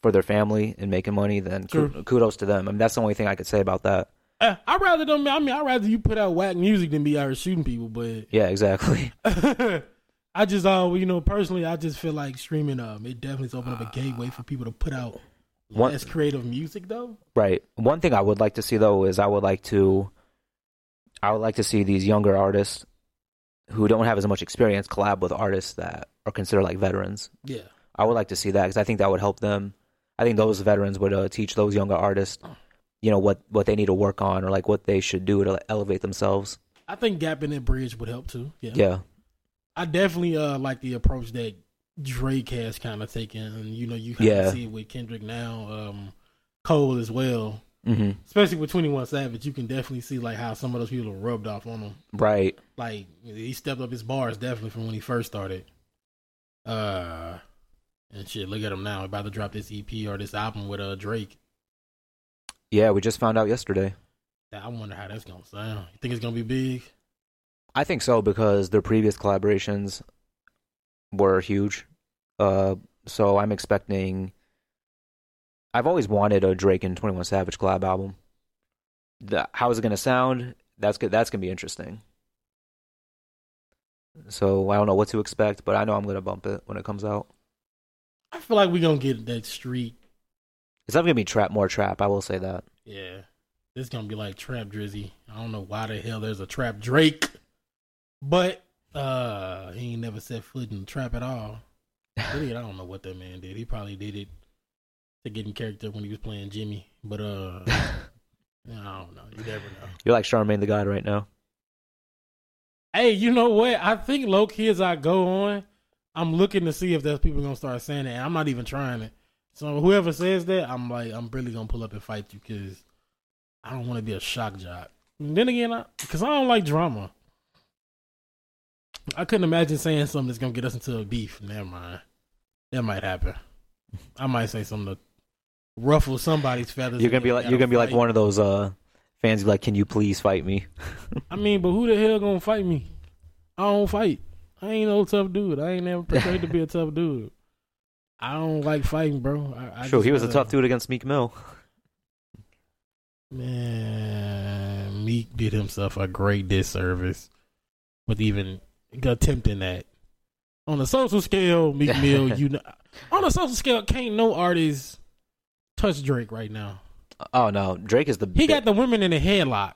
for their family and making money, then True. kudos to them. I mean, that's the only thing I could say about that. Uh, I'd rather them. I mean, I'd rather you put out whack music than be out here shooting people. But Yeah, exactly. I just, uh, you know, personally, I just feel like streaming. Um, it definitely opened up a gateway for people to put out One- less creative music, though. Right. One thing I would like to see though is I would like to, I would like to see these younger artists who don't have as much experience collab with artists that are considered like veterans. Yeah, I would like to see that because I think that would help them. I think those veterans would uh, teach those younger artists, you know, what what they need to work on or like what they should do to elevate themselves. I think gapping that bridge would help too. Yeah, Yeah. I definitely uh like the approach that Drake has kind of taken, and you know, you kind of Yeah. see it with Kendrick now, um, Cole as well. hmm Especially with Twenty One Savage, you can definitely see like how some of those people are rubbed off on him. Right. like he stepped up his bars definitely from when he first started. Uh, and shit, look at him now, about to drop this EP or this album with uh Drake. Yeah, we just found out yesterday. I wonder how that's gonna sound. You think it's gonna be big? I think so because their previous collaborations were huge. Uh, so I'm expecting. I've always wanted a Drake and Twenty One Savage collab album. The, how is it going to sound? That's good. That's going to be interesting. So I don't know what to expect, but I know I'm going to bump it when it comes out. I feel like we're gonna get that street. It's not to be trap, more trap. I will say that. Yeah, this gonna be like Trap Drizzy. I don't know why the hell there's a Trap Drake, but uh, he ain't never set foot in the trap at all. Did? I don't know what that man did. He probably did it to get in character when he was playing Jimmy, but uh. I don't know. You never know. You're like Charlamagne the God right now. Hey, you know what? I think low key as I go on, I'm looking to see if there's people gonna start saying that. I'm not even trying it. So whoever says that, I'm like, I'm really gonna pull up and fight you because I don't want to be a shock jock. And then again, because I, don't like drama. I couldn't imagine saying something that's gonna get us into a beef. Never mind. That might happen. I might say something to ruffle somebody's feathers. You're gonna be like you're gonna be like one of those uh fans who like, can you please fight me? I mean, but who the hell gonna fight me? I don't fight. I ain't no tough dude. I ain't never portrayed to be a tough dude. I don't like fighting, bro. I, I Sure, just he was a tough dude against Meek Mill. Man, Meek did himself a great disservice with even attempting that. On a social scale, Meek Mill, you know, on a social scale, can't no artist touch Drake right now. Oh no, Drake is the He got the women in the headlock.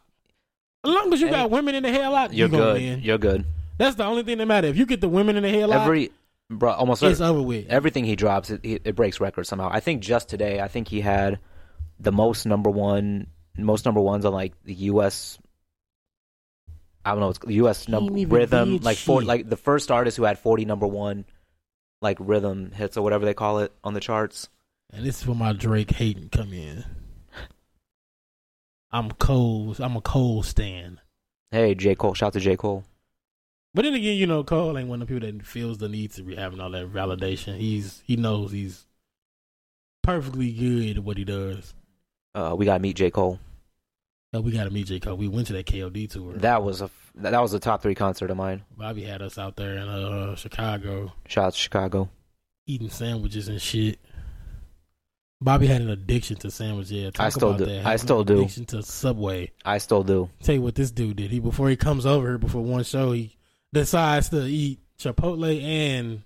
As long as you Hey, got women in the headlock, You're you good. win. You're good. That's the only thing that matters. If you get the women in the headlock, Every bro, almost it's every, over with. everything he drops, it, it, it breaks records somehow. I think just today, I think he had the most number one, most number ones on like the U.S. I don't know, it's U.S. Number rhythm, like four, like the first artist who had forty number one, like rhythm hits or whatever they call it on the charts. And this is where my Drake hating come in. I'm Cole. I'm a Cole stan. Hey, J Cole, shout out to J Cole. But then again, you know, Cole ain't one of the people that feels the need to be having all that validation. He's he knows he's perfectly good at what he does. Uh, we gotta meet J Cole. Hell, we got to meet J Cole. We went to that KOD tour. That was a that was a top three concert of mine. Bobby had us out there in uh, Chicago Shout out to Chicago. eating sandwiches and shit. Bobby had an addiction to sandwiches. Yeah, talk I still about do. That. I still do. Addiction to Subway. I still do. Tell you what this dude did. He before he comes over here before one show, he decides to eat Chipotle and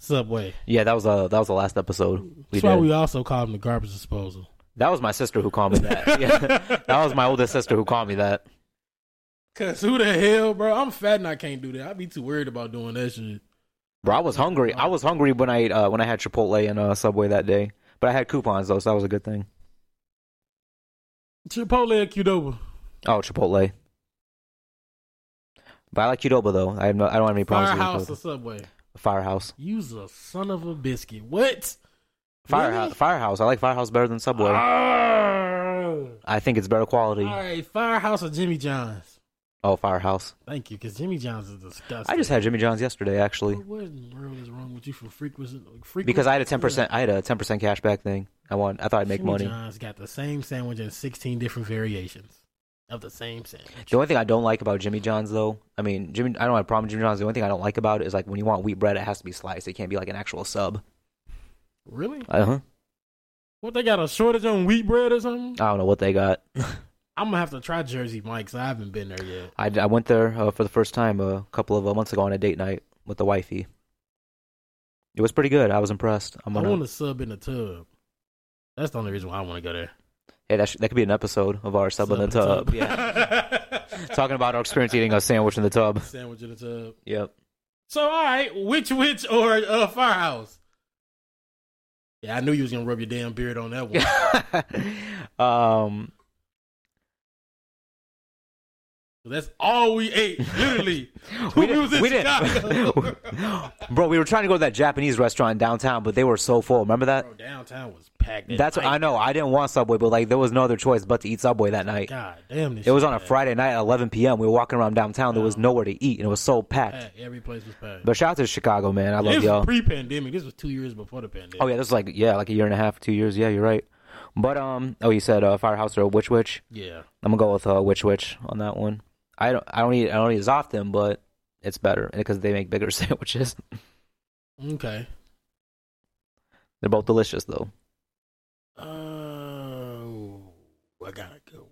Subway. Yeah, that was a that was the last episode we That's why did. we also called him the garbage disposal. that was my sister who called me that. yeah, that was my oldest sister who called me that. Cause who the hell, bro? I'm fat and I can't do that. I'd be too worried about doing that shit. Bro, I was hungry. I was hungry when I ate, uh, when I had Chipotle and uh, Subway that day. But I had coupons though, so that was a good thing. Chipotle or Qdoba? Oh, Chipotle. But I like Qdoba though. I have no, I don't have any problems Firehouse or with Subway? Firehouse. Use a son of a biscuit. What? Firehouse. Firehouse. I like Firehouse better than Subway. Ah. I think it's better quality. All right, Firehouse or Jimmy John's? Oh, Firehouse. Thank you, because Jimmy John's is disgusting. I just had Jimmy John's yesterday actually What in the world is wrong with you for frequency? frequency because I had a ten percent. I had a ten percent cashback thing. I want. I thought I'd make money. Jimmy money. John's got the same sandwich in 16 different variations of the same sandwich. The only thing I don't like about Jimmy John's though, I mean, Jimmy, I don't have a problem with Jimmy John's. The only thing I don't like about it is like when you want wheat bread, it has to be sliced. It can't be like an actual sub. Really? Uh huh. What they got a shortage on wheat bread or something? I don't know what they got. I'm gonna have to try Jersey Mike's. I haven't been there yet. I, I went there uh, for the first time a couple of uh, months ago on a date night with the wifey. It was pretty good. I was impressed. I'm gonna. want to sub in the tub. That's the only reason why I want to go there. Hey, that, sh- that could be an episode of our sub, in the tub. Yeah, talking about our experience eating a sandwich in the tub. Sandwich in the tub. Yep. So, all right, Which Wich, or uh, Firehouse? Yeah, I knew you was gonna rub your damn beard on that one. um. That's all we ate, literally. We When we was. We didn't. Bro, we were trying to go to that Japanese restaurant downtown, but they were so full. Remember that? Bro, downtown was packed. at That's what. I know. I didn't want Subway, but like there was no other choice but to eat Subway that night. God damn this. It was on a. Friday night at 11 p.m. We were walking around downtown. There was nowhere to eat, and it was so packed. Packed. Every place was packed. But shout out to Chicago, man. I love this y'all. was pre-pandemic. This was two years before the pandemic. Oh yeah, this is like yeah, like a year and a half, two years. Yeah, you're right. But um, oh, you said uh, Firehouse or Which Wich. yeah. I'm gonna go with uh, Which Wich on that one. I don't, I don't eat, I don't eat as often, but it's better because they make bigger sandwiches. Okay. They're both delicious though. Oh, I got a good one.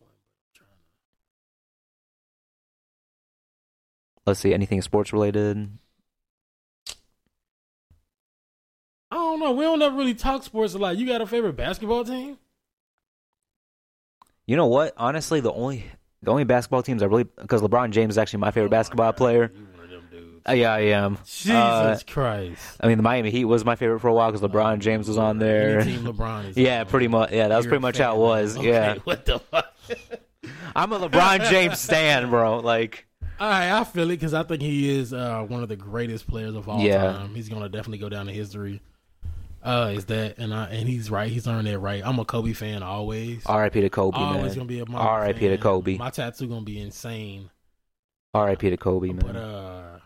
Let's see, anything sports related? I don't know. We don't ever really talk sports a lot. You got a favorite basketball team? You know what? Honestly, the only the only basketball teams I really because LeBron James is actually my favorite Oh my basketball God, player. You one of them dudes. Uh, yeah, I am. Jesus Uh, Christ. I mean, the Miami Heat was my favorite for a while because LeBron James was on there. Any team LeBron is Yeah, on. pretty much. Yeah, that was You're pretty much how it was. Okay, Yeah, What the fuck? I'm a LeBron James stan, bro. Like, All right, I feel it because I think he is uh, one of the greatest players of all Yeah. time. He's gonna definitely go down in history. Uh, is that and I and he's right. He's earned that right. I'm a Kobe fan always. R.I.P. to Kobe, always man. gonna be a Mamba R.I.P. to. Kobe. My tattoo gonna be insane, R.I.P. to Kobe, man. but uh,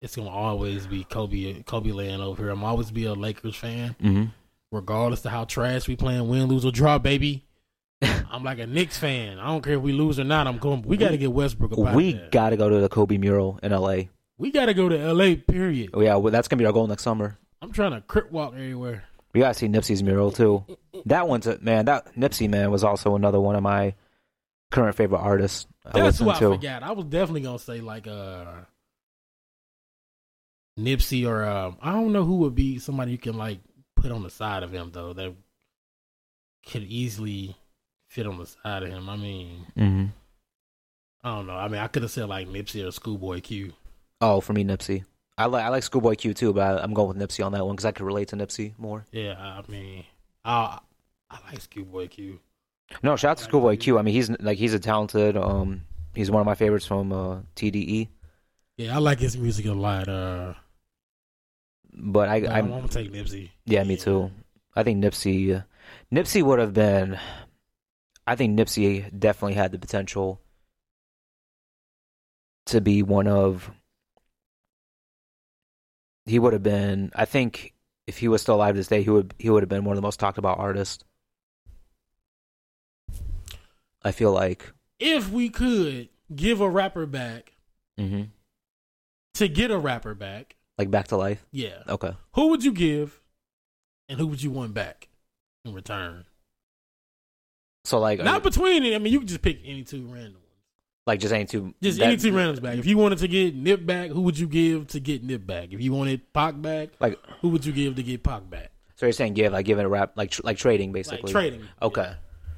it's gonna always be Kobe. Kobe land over here. I'm always be a Lakers fan, hmm regardless of how trash we playing, win, lose or draw, baby. I'm like a Knicks fan. I don't care if we lose or not. I'm going. We got to get Westbrook. About We got to go to the Kobe mural in L.A. we got to go to L.A. Period. Oh, yeah, well, that's gonna be our goal next summer. I'm trying to crip walk everywhere. We gotta see Nipsey's mural too. That one's a man. That Nipsey man was also another one of my current favorite artists. I That's who I to. forgot. I was definitely gonna say like uh Nipsey or um I don't know who would be somebody you can like put on the side of him though that could easily fit on the side of him. I mean, hmm I don't know. I mean, I could have said like Nipsey or Schoolboy Q. Oh, for me, Nipsey. I like I like Schoolboy Q too, but I, I'm going with Nipsey on that one because I could relate to Nipsey more. Yeah, I mean, I I like Schoolboy Q. No, shout out to Schoolboy Q. I mean, he's like he's a talented. Um, he's one of my favorites from uh, TDE. Yeah, I like his music a lot. Uh, But I, I'm I'm gonna take Nipsey. yeah, me too. I think Nipsey, uh, Nipsey would have been. I think Nipsey definitely had the potential to be one of. He would have been. I think if he was still alive this day, he would he would have been one of the most talked about artists. I feel like if we could give a rapper back hmm to get a rapper back, Like back to life. yeah, Okay. who would you give, and who would you want back in return? So like, Not between it. I mean, you can just pick any two random. Like just ain't too. Just that- any two randoms back. If you wanted to get Nip back, who would you give to get Nip back? If you wanted Pac back, Like, who would you give to get Pac back? so you're saying give like giving a rap like tr- like trading Like basically. trading. Okay.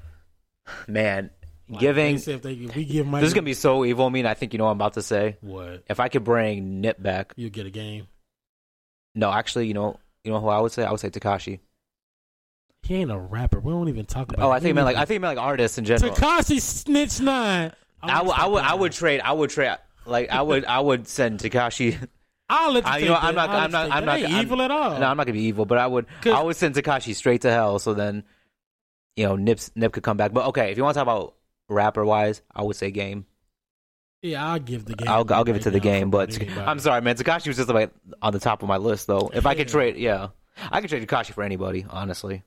Man, Like, giving. if, they, if we give This is gonna be so evil. I mean, I think you know what I'm about to say. what If I could bring Nip back, you get a game. no, actually, you know, you know who I would say? I would say Tekashi. He ain't a rapper. We don't even talk oh, about. Oh. I think meant like I think meant like artists in general. Tekashi Snitch Nine. I would, I would, I would trade. I would trade. Like I would, I would send Tekashi. I'll let you I, you know. I'm not, I'm not, I'm not I'm- evil at all. No, I'm not gonna be evil, but I would, I would send Tekashi straight to hell. So then, you know, Nip's, Nip could come back. But okay, if you want to talk about rapper wise, I would say Game. yeah, I'll give the game. I'll, I'll give it to the game. But anybody. I'm sorry, man. Tekashi was just like on the top of my list, though. If I could trade, yeah, I could trade Tekashi for anybody, honestly.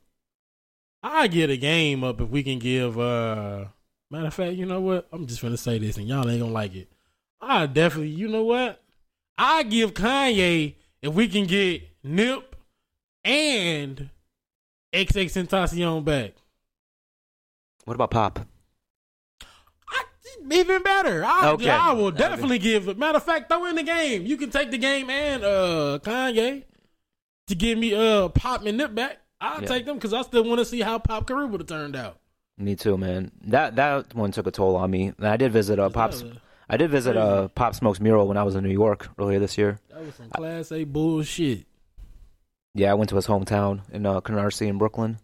I get a game up if we can give. uh Matter of fact, you know what? I'm just gonna say this, and y'all ain't gonna like it. I definitely, you know what? I give Kanye if we can get Nip and XX Tentacion back. What about Pop? I, even better. I, Okay. I will Okay. definitely give. Matter of fact, throw in the game. You can take the game and uh Kanye to give me uh Pop and Nip back. I'll Yeah. take them because I still want to see how Pop career would have turned out. Me too, man. That that one took a toll on me. And I did visit uh, Pop's. I did visit uh, Pop Smoke's mural when I was in New York earlier this year. that was some class A bullshit. Yeah, I went to his hometown in uh, Canarsie in Brooklyn.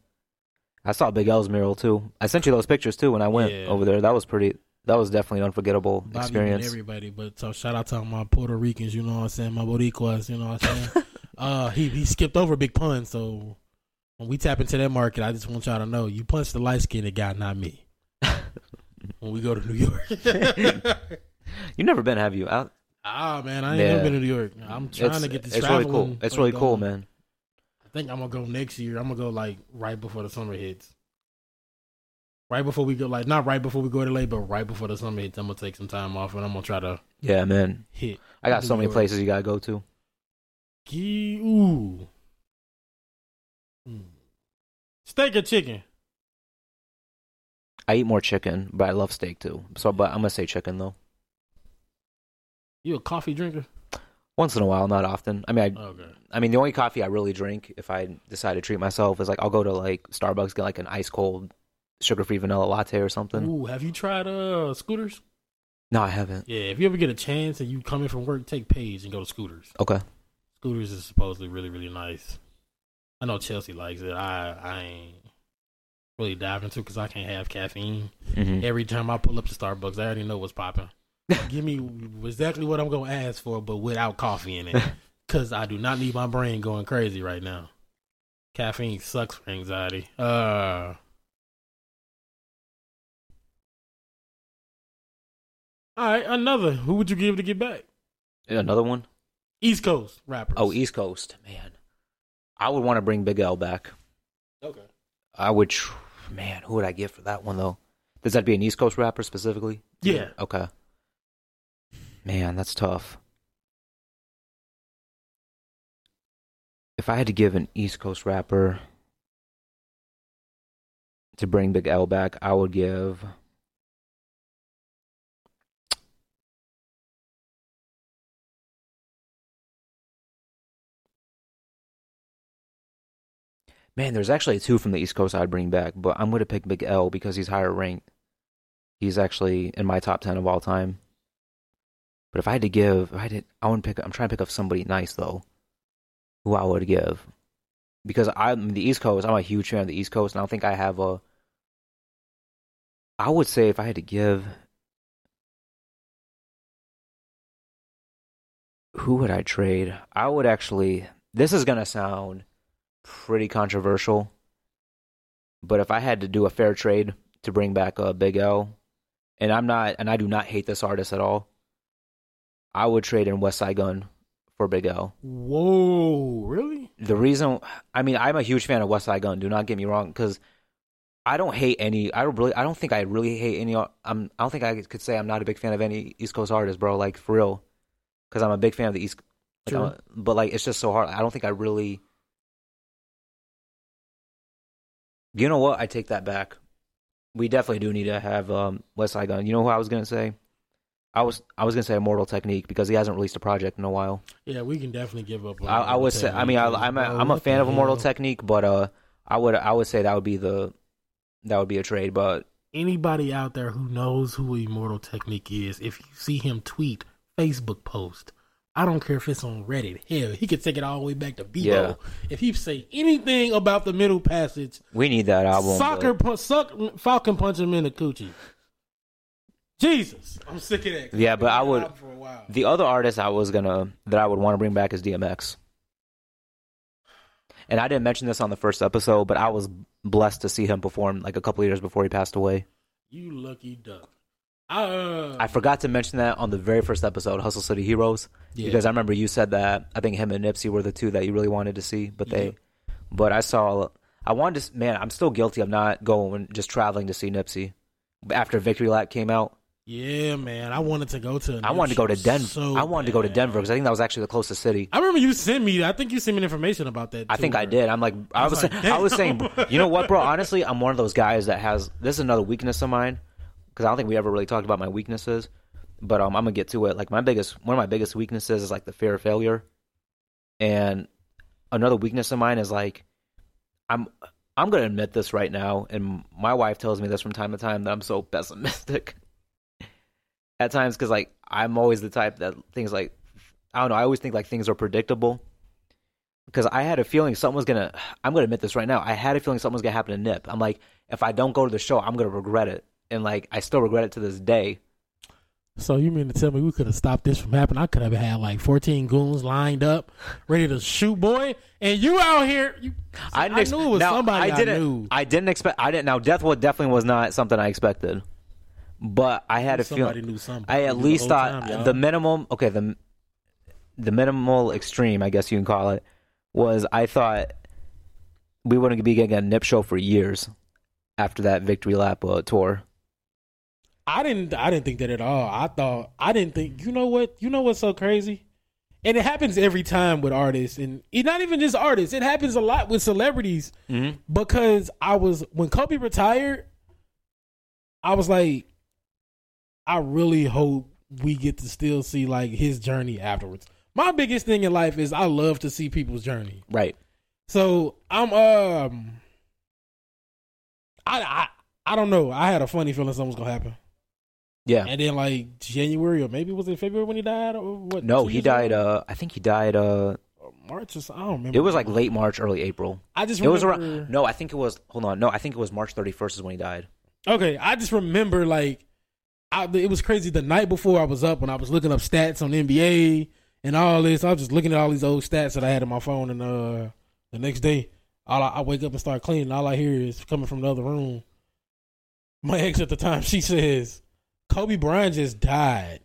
I saw Big L's mural too. I sent you those pictures too when I went Yeah. over there. That was pretty. That was definitely an unforgettable Bobby experience. everybody, but so shout out to my Puerto Ricans. You know what I'm saying? My Boricuas. You know what I'm saying? uh, he he skipped over Big Pun. So when we tap into that market, I just want y'all to know you punched the light skinned guy, not me. when we go to New York. You never been, have you? Out. Ah man, I ain't Yeah. never been to New York. I'm trying It's, to get this. it's really cool. It's really cool, going. man. I think I'm gonna go next year. I'm gonna go like right before the summer hits. Right before we go, like not right before we go to LA, but right before the summer hits, I'm gonna take some time off and I'm gonna try to Yeah, man. hit. I got so New many York. places you gotta go to. Ooh. Steak or chicken? I eat more chicken, but I love steak too. So, but I'm gonna say chicken though. You a coffee drinker? Once in a while, not often. I mean, I, Okay. I mean, the only coffee I really drink if I decide to treat myself is like I'll go to like Starbucks, get like an ice cold, sugar free vanilla latte or something. Ooh, have you tried uh scooters? No, I haven't. Yeah, if you ever get a chance and you come in from work, take Page and go to scooters. Okay. Scooters is supposedly really, really nice. I know Chelsea likes it. I I ain't really diving into because I can't have caffeine. hmm Every time I pull up to Starbucks, I already know what's popping. Give me exactly what I'm gonna ask for, but without coffee in it, because I do not need my brain going crazy right now. Caffeine sucks for anxiety. Uh. All right, another. Who would you give to get back? Another one. East Coast rappers. Oh, East Coast, man. I would want to bring Big L back. Okay. I would, tr- man. Who would I give for that one though? Does that be an East Coast rapper specifically? Yeah. Okay. Man, that's tough. If I had to give an East Coast rapper to bring Big L back, I would give. Man, there's actually two from the East Coast I'd bring back, but I'm going to pick Big L because he's higher ranked. He's actually in my top 10 of all time. But if I had to give, I did, I to pick. I'm trying to pick up somebody nice though, who I would give, because I'm the East Coast. I'm a huge fan of the East Coast, and I don't think I have a. I would say if I had to give, who would I trade? I would actually. This is gonna sound pretty controversial, but if I had to do a fair trade to bring back a Big L, and I'm not, and I do not hate this artist at all. I would trade in Westside Gunn for Big L. Whoa, really? The reason, I mean, I'm a huge fan of Westside Gunn. Do not get me wrong, because I don't hate any. I don't really. I don't think I really hate any. I'm. I don't think I could say I'm not a big fan of any East Coast artist, bro. Like for real, because I'm a big fan of the East. Like. A- but like, it's just so hard. I don't think I really. You know what? I take that back. We definitely do need to have um, Westside Gunn. You know who I was gonna say? I was I was gonna say Immortal Technique because he hasn't released a project in a while. Yeah, we can definitely give up. on I, I would say. I mean, I, I'm a, I'm a fan of Immortal hell? Technique, but uh, I would I would say that would be the that would be a trade. But Anybody out there who knows who Immortal Technique is, if you see him tweet, Facebook post, I don't care if it's on Reddit. Hell, he could take it all the way back to Bebo. Yeah. If he say anything about the middle passage, we need that album. soccer but- punch, suck, Falcon punch him in the coochie. Jesus, I'm sick of that. Yeah, but I would- For a while. The other artist I was gonna that I would want to bring back is DMX. And I didn't mention this on the first episode, but I was blessed to see him perform like a couple years before he passed away. You lucky duck. I, uh, I forgot to mention that on the very first episode, Hustle City Heroes, yeah. because I remember you said that I think him and Nipsey were the two that you really wanted to see, but they, Yeah. but I saw, I wanted to, man, I'm still guilty of not going just traveling to see Nipsey after Victory Lap came out. yeah, man. I wanted to go to. I wanted to go to Denver. so I wanted to go to. Denver because I think that was actually the closest city. I remember you sent me. I think you sent me information about that. I think I did. I'm like, I I was, was like, I was saying, you know what, bro? Honestly, I'm one of those guys that has. This is another weakness of mine because I don't think we ever really talked about my weaknesses. But um, I'm gonna get to it. Like my biggest, one of my biggest weaknesses is like the fear of failure, and another weakness of mine is like, I'm, I'm gonna admit this right now, and my wife tells me this from time to time that I'm so pessimistic. At times, because like I'm always the type that things like, I don't know. I always think like things are predictable because I had a feeling something was gonna. I'm gonna admit this right now. I had a feeling something was gonna happen to Nip. I'm like, if I don't go to the show, I'm gonna regret it, and like I still regret it to this day. So you mean to tell me we could have stopped this from happening? I could have had like 14 goons lined up, ready to shoot, boy, and you out here. You, I, I knew it was now, somebody I, I didn't. knew. I didn't expect. I didn't. Now, death was definitely was not something I expected, but I had a feeling. I at least whole thought time, the minimum. Okay, the the minimal extreme, I guess you can call it, was I thought we wouldn't be getting a Nip show for years after that victory lap uh, tour. I didn't. I didn't think that at all. I thought. I didn't think. You know what? You know what's so crazy? And it happens every time with artists, and it, not even just artists. It happens a lot with celebrities Mm-hmm. because I was when Kobe retired. I was like, I really hope we get to still see like his journey afterwards. My biggest thing in life is I love to see people's journey. Right. So I'm um, I I I don't know. I had a funny feeling something was gonna happen. Yeah. And then like January or maybe was it February when he died or what? No, he died. Uh, I think he died. Uh, March or something. I don't remember. it was like late March, early April. I just It was remember, around. No, I think it was. Hold on. No, I think it was March 31st is when he died. Okay, I just remember like I, it was crazy the night before I was up when I was looking up stats on NBA and all this. I was just looking at all these old stats that I had in my phone, and uh, the next day, all I, I wake up and start cleaning. All I hear is coming from the other room. My ex at the time, she says, "Kobe Bryant just died."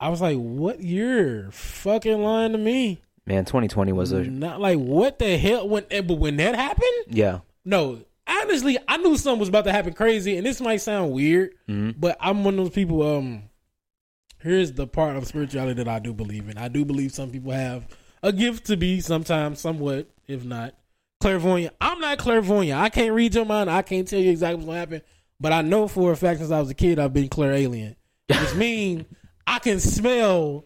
I was like, "What? You're fucking lying to me." Man, 2020 was a not like what the hell when eh, but when that happened yeah. no honestly i knew something was about to happen crazy and this might sound weird hmm but i'm one of those people um here's the part of spirituality that i do believe in i do believe some people have a gift to be sometimes somewhat if not clairvoyant i'm not clairvoyant i can't read your mind i can't tell you exactly what's gonna happen but i know for a fact since i was a kid i've been clairalient, which means i can smell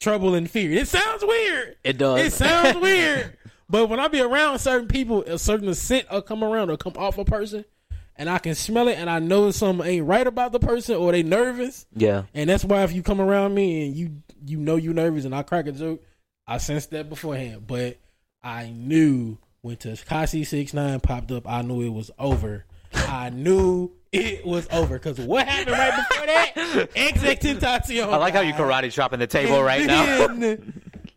trouble and fear it sounds weird It does. it sounds weird, but when I be around certain people, a certain scent will come around or come off a person, and I can smell it, and I know something ain't right about the person, or they nervous, yeah. and that's why if you come around me and you you know you nervous, and I crack a joke, I sensed that beforehand, but I knew when Tekashi Six Nine popped up, I knew it was over. I knew it was over because what happened right before that? XXXTentacion. I like how you karate chopping the table And right now.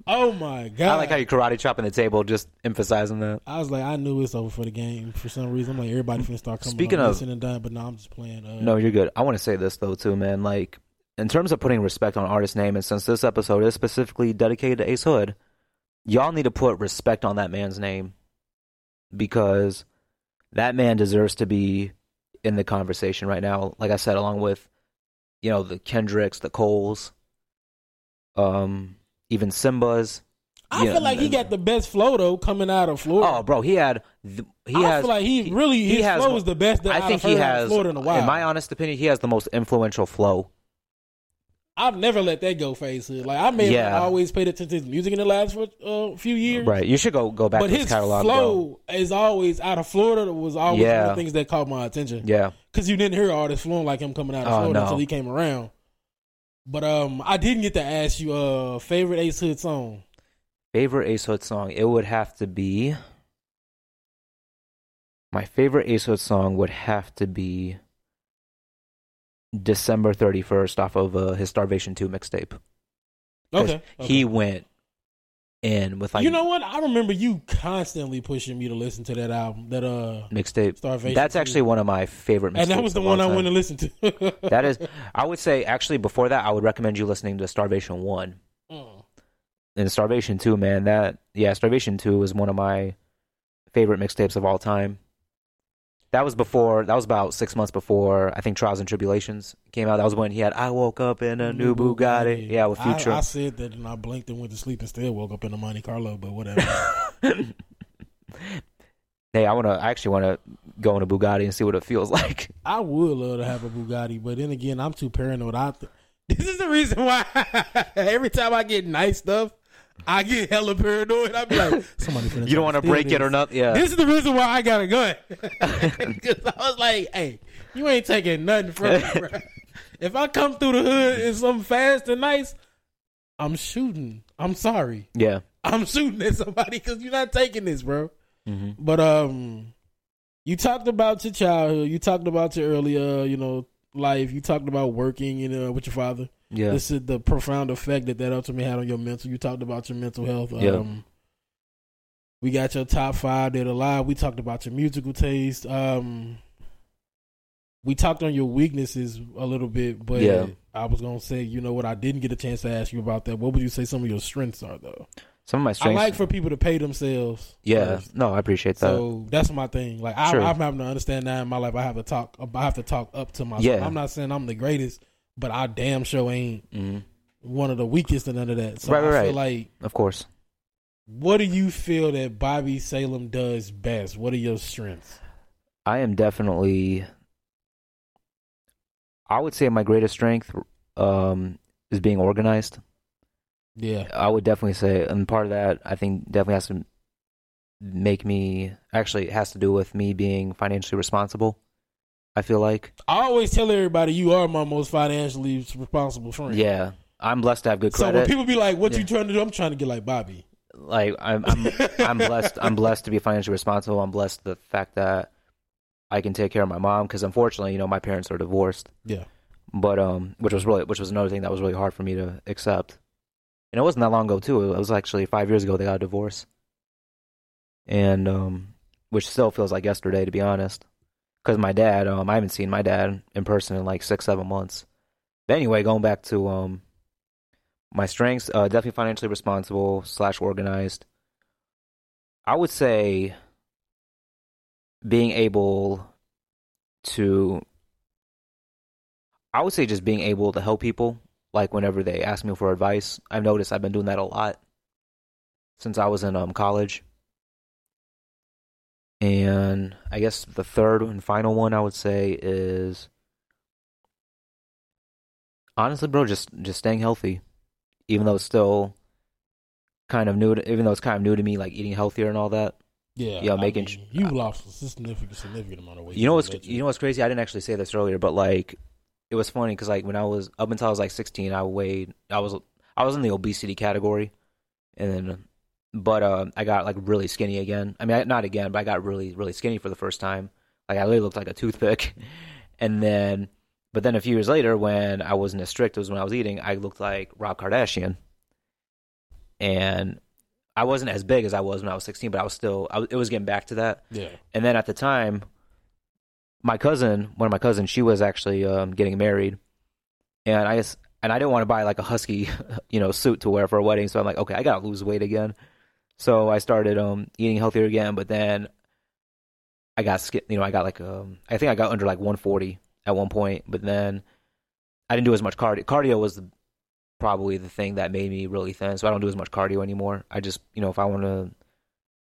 oh my god! I like how you karate chopping the table, just emphasizing that. I was like, I knew it's over for the game for some reason. I'm like, everybody finna start coming Speaking on, of- and done, but no, I'm just playing. Uh, No, you're good. I want to say this though too, man. Like in terms of putting respect on artist name, and since this episode is specifically dedicated to Ace Hood, y'all need to put respect on that man's name because that man deserves to be in the conversation right now. Like I said, along with you know the Kendricks, the Coles, um, even Simba's. I feel like he got the best flow though coming out of Florida. Oh, bro, he had he I has. feel like he really his has flow is the best that I think he has. Florida in a while. In my honest opinion, he has the most influential flow. I've never let that go, face hood. Like I may Yeah. have always paid attention to his music in the last uh, few years, Right, you should go go back But to his, his catalog. flow is always out of Florida. Was always one of the things that caught my attention. Yeah, because you didn't hear artists flowing like him coming out of Oh, Florida no. until he came around. But um, I didn't get to ask you uh favorite Ace Hood song. favorite Ace Hood song. It would have to be. My favorite Ace Hood song would have to be December thirty first off of uh, his Starvation Two mixtape. Okay, he went in with like you know what? I remember you constantly pushing me to listen to that album. That uh, mixtape. Starvation. That's 2. actually one of my favorite mixtapes. and that was the one I went to listen to. That is, I would say actually before that, I would recommend you listening to Starvation One Mm. and Starvation Two. Man, that yeah, Starvation Two was one of my favorite mixtapes of all time. That was before. That was about six months before I think Trials and Tribulations came out. That was when he had "I Woke Up in a New Bugatti." Yeah, with I- Future. I, said that and I blinked and went to sleep and still woke up in a Monte Carlo, but whatever. hey, I want to. I actually want to go in a Bugatti and see what it feels like. I would love to have a Bugatti, but then again, I'm too paranoid. I th- this is the reason why every time I get nice stuff, I get hella paranoid. I be like, somebody finna You don't want to break it or nothing. Yeah. This is the reason why I got a gun. Because I was like, hey, you ain't taking nothing from me, bro. If I come through the hood and something fast and nice, I'm shooting. I'm sorry. yeah. I'm shooting at somebody because you're not taking this, bro. hmm But um, you talked about your childhood. You talked about your earlier, you know, life. You talked about working, you know, with your father. Yeah. This is the profound effect that that ultimately had on your mental. You talked about your mental health. Um, Yeah. We got your top five that alive. We talked about your musical taste. Um, we talked on your weaknesses a little bit, but Yeah. I was gonna say, you know what? I didn't get a chance to ask you about that. What would you say some of your strengths are, though? Some of my strengths. I like for people to pay themselves. yeah. first. No, I appreciate that. So that's my thing. Like I, I'm having to understand now in my life. I have to talk. I have to talk up to myself. Yeah. I'm not saying I'm the greatest, but I damn sure ain't hmm one of the weakest and none of that. So Right, I right, feel like, Of course. what do you feel that Bobby Salem does best? What are your strengths? I am definitely. I would say my greatest strength um, is being organized. Yeah, I would definitely say, and part of that I think definitely has to make me. Actually, it has to do with me being financially responsible. I feel like, I always tell everybody you are my most financially responsible friend. yeah, I'm blessed to have good credit. So when people be like, "What you trying to do?" I'm trying to get like Bobby. like I'm, I'm, I'm blessed. I'm blessed to be financially responsible. I'm blessed the fact that I can take care of my mom because unfortunately, you know, my parents are divorced. Yeah. but um, which was really, which was another thing that was really hard for me to accept. And it wasn't that long ago too. It was actually five years ago they got a divorce, and um, which still feels like yesterday to be honest. Because my dad, um, I haven't seen my dad in person in like six, seven months. But anyway, going back to um, my strengths, uh, definitely financially responsible slash organized. I would say being able to I would say just being able to help people, like whenever they ask me for advice. I've noticed I've been doing that a lot since I was in um college. And I guess the third and final one I would say is honestly, bro, just just staying healthy, even though it's still kind of new. To, even though it's kind of new to me, like eating healthier and all that. Yeah, Yeah, I making mean, you uh, lost a significant, significant amount of weight. You know what's you know what's crazy? I didn't actually say this earlier, but like it was funny because like when I was up until I was like 16, I weighed I was I was in the obesity category, and then but uh, I got like really skinny again. I mean, I, not again, but I got really really skinny for the first time. Like I literally looked like a toothpick, and then but then a few years later, when I wasn't as strict as when I was eating, I looked like Rob Kardashian, and I wasn't as big as I was when I was 16, but I was still I it was getting back to that. Yeah, And then at the time, my cousin, one of my cousins, she was actually um, getting married, and I just and I didn't want to buy like a husky, you know, suit to wear for a wedding. So I'm like, okay, I gotta lose weight again. So I started um eating healthier again, but then I got sk- you know I got like um I think I got under like 140 at one point, but then I didn't do as much cardio. Cardio was the, probably the thing that made me really thin, so I don't do as much cardio anymore. I just you know if I want to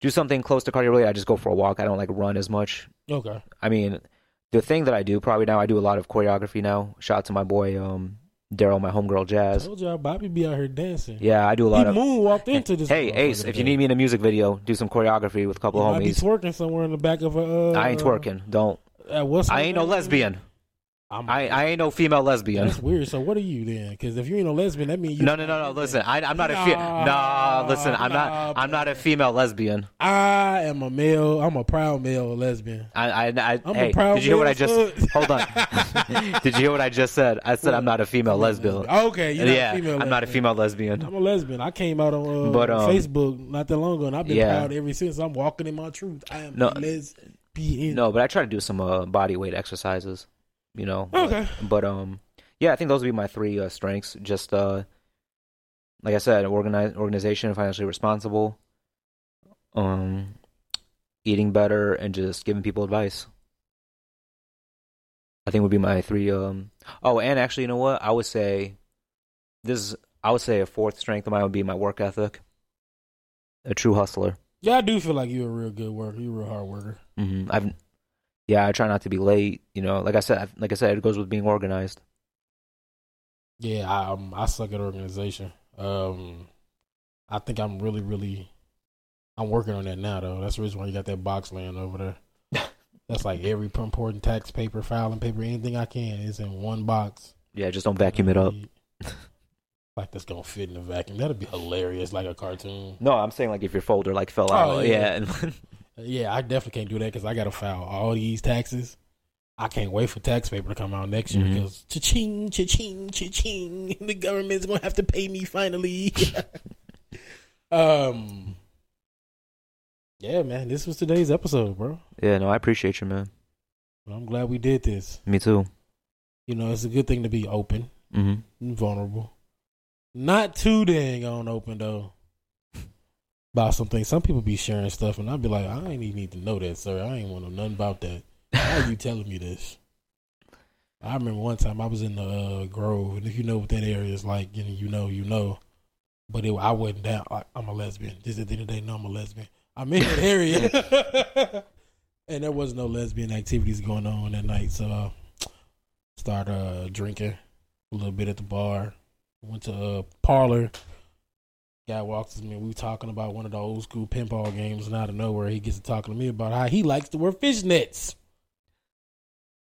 do something close to cardio, really, I just go for a walk. I don't like run as much. Okay. I mean, the thing that I do probably now, I do a lot of choreography now. Shout out to my boy um Daryl, my homegirl Jazz. Told y'all Bobby be out here dancing. Yeah, I do a He lot of. moonwalked into this. Hey Ace, if you need me in a music video, do some choreography with a couple you of might be homies. twerking somewhere in the back of a. Uh, I ain't twerking. Don't. Uh, what's I ain't no lesbian. I'm, I I ain't no female lesbian. That's weird. So what are you then? Because if you ain't no lesbian, that means you. No, no, no, no. Listen, I, I'm not a fe- Nah, nah. Listen, I'm nah, not. I'm not a female lesbian. I am a male. I'm a proud male lesbian. I, I, I I'm hey, a proud did you hear what I just? Hold on. did you hear what I just said? I said I'm not a female lesbian. Okay, you're not yeah, a female I'm not a female lesbian. I'm a lesbian. I came out on uh, But, um, Facebook not that long ago, and I've been yeah. proud ever since. I'm walking in my truth. I am No. lesbian. No, but I try to do some uh, body weight exercises. You know. but- Okay. But, um, yeah, I think those would be my three uh, strengths. Just uh, like I said, organize organization, financially responsible, um, eating better, and just giving people advice. I think would be my three. Um. Oh, and actually, you know what? I would say this. I would say a fourth strength of mine would be my work ethic. A true hustler. Yeah, I do feel like you're a real good worker. You're a real hard worker. Mm-hmm. I've. Yeah, I try not to be late. You know, like I said, like I said, it goes with being organized. Yeah, I um, I suck at organization. Um, I think I'm really, really, I'm working on that now though. That's the reason why you got that box laying over there. That's like every important tax paper, filing paper, anything I can is in one box. Yeah, just don't vacuum it up. Like that's gonna fit in the vacuum. That'd be hilarious, like a cartoon. No, I'm saying like if your folder like fell Oh, out. yeah. yeah. Yeah, I definitely can't do that because I gotta file all these taxes. I can't wait for tax paper to come out next year Mhm. because cha-ching, cha-ching, cha-ching. The government's gonna have to pay me finally. um, yeah, man, this was today's episode, bro. yeah, no, I appreciate you, man. I'm glad we did this. Me too. You know, it's a good thing to be open hmm and vulnerable. Not too dang on open though. About something. Some people be sharing stuff, and I'd be like, I ain't even need to know that, sir. I ain't want to know nothing about that. Why are you telling me this? I remember one time I was in the uh, Grove, and if you know what that area is like, you know, you know, you know. But it, I wasn't down. Like, I'm a lesbian. Just at the end of the day, no, I'm a lesbian. I'm in that area, and there was no lesbian activities going on that night. So, uh, start uh, drinking a little bit at the bar. Went to a parlor. Guy walks to me. We talking about one of the old school pinball games, and out of nowhere, he gets to talking to me about how he likes to wear fishnets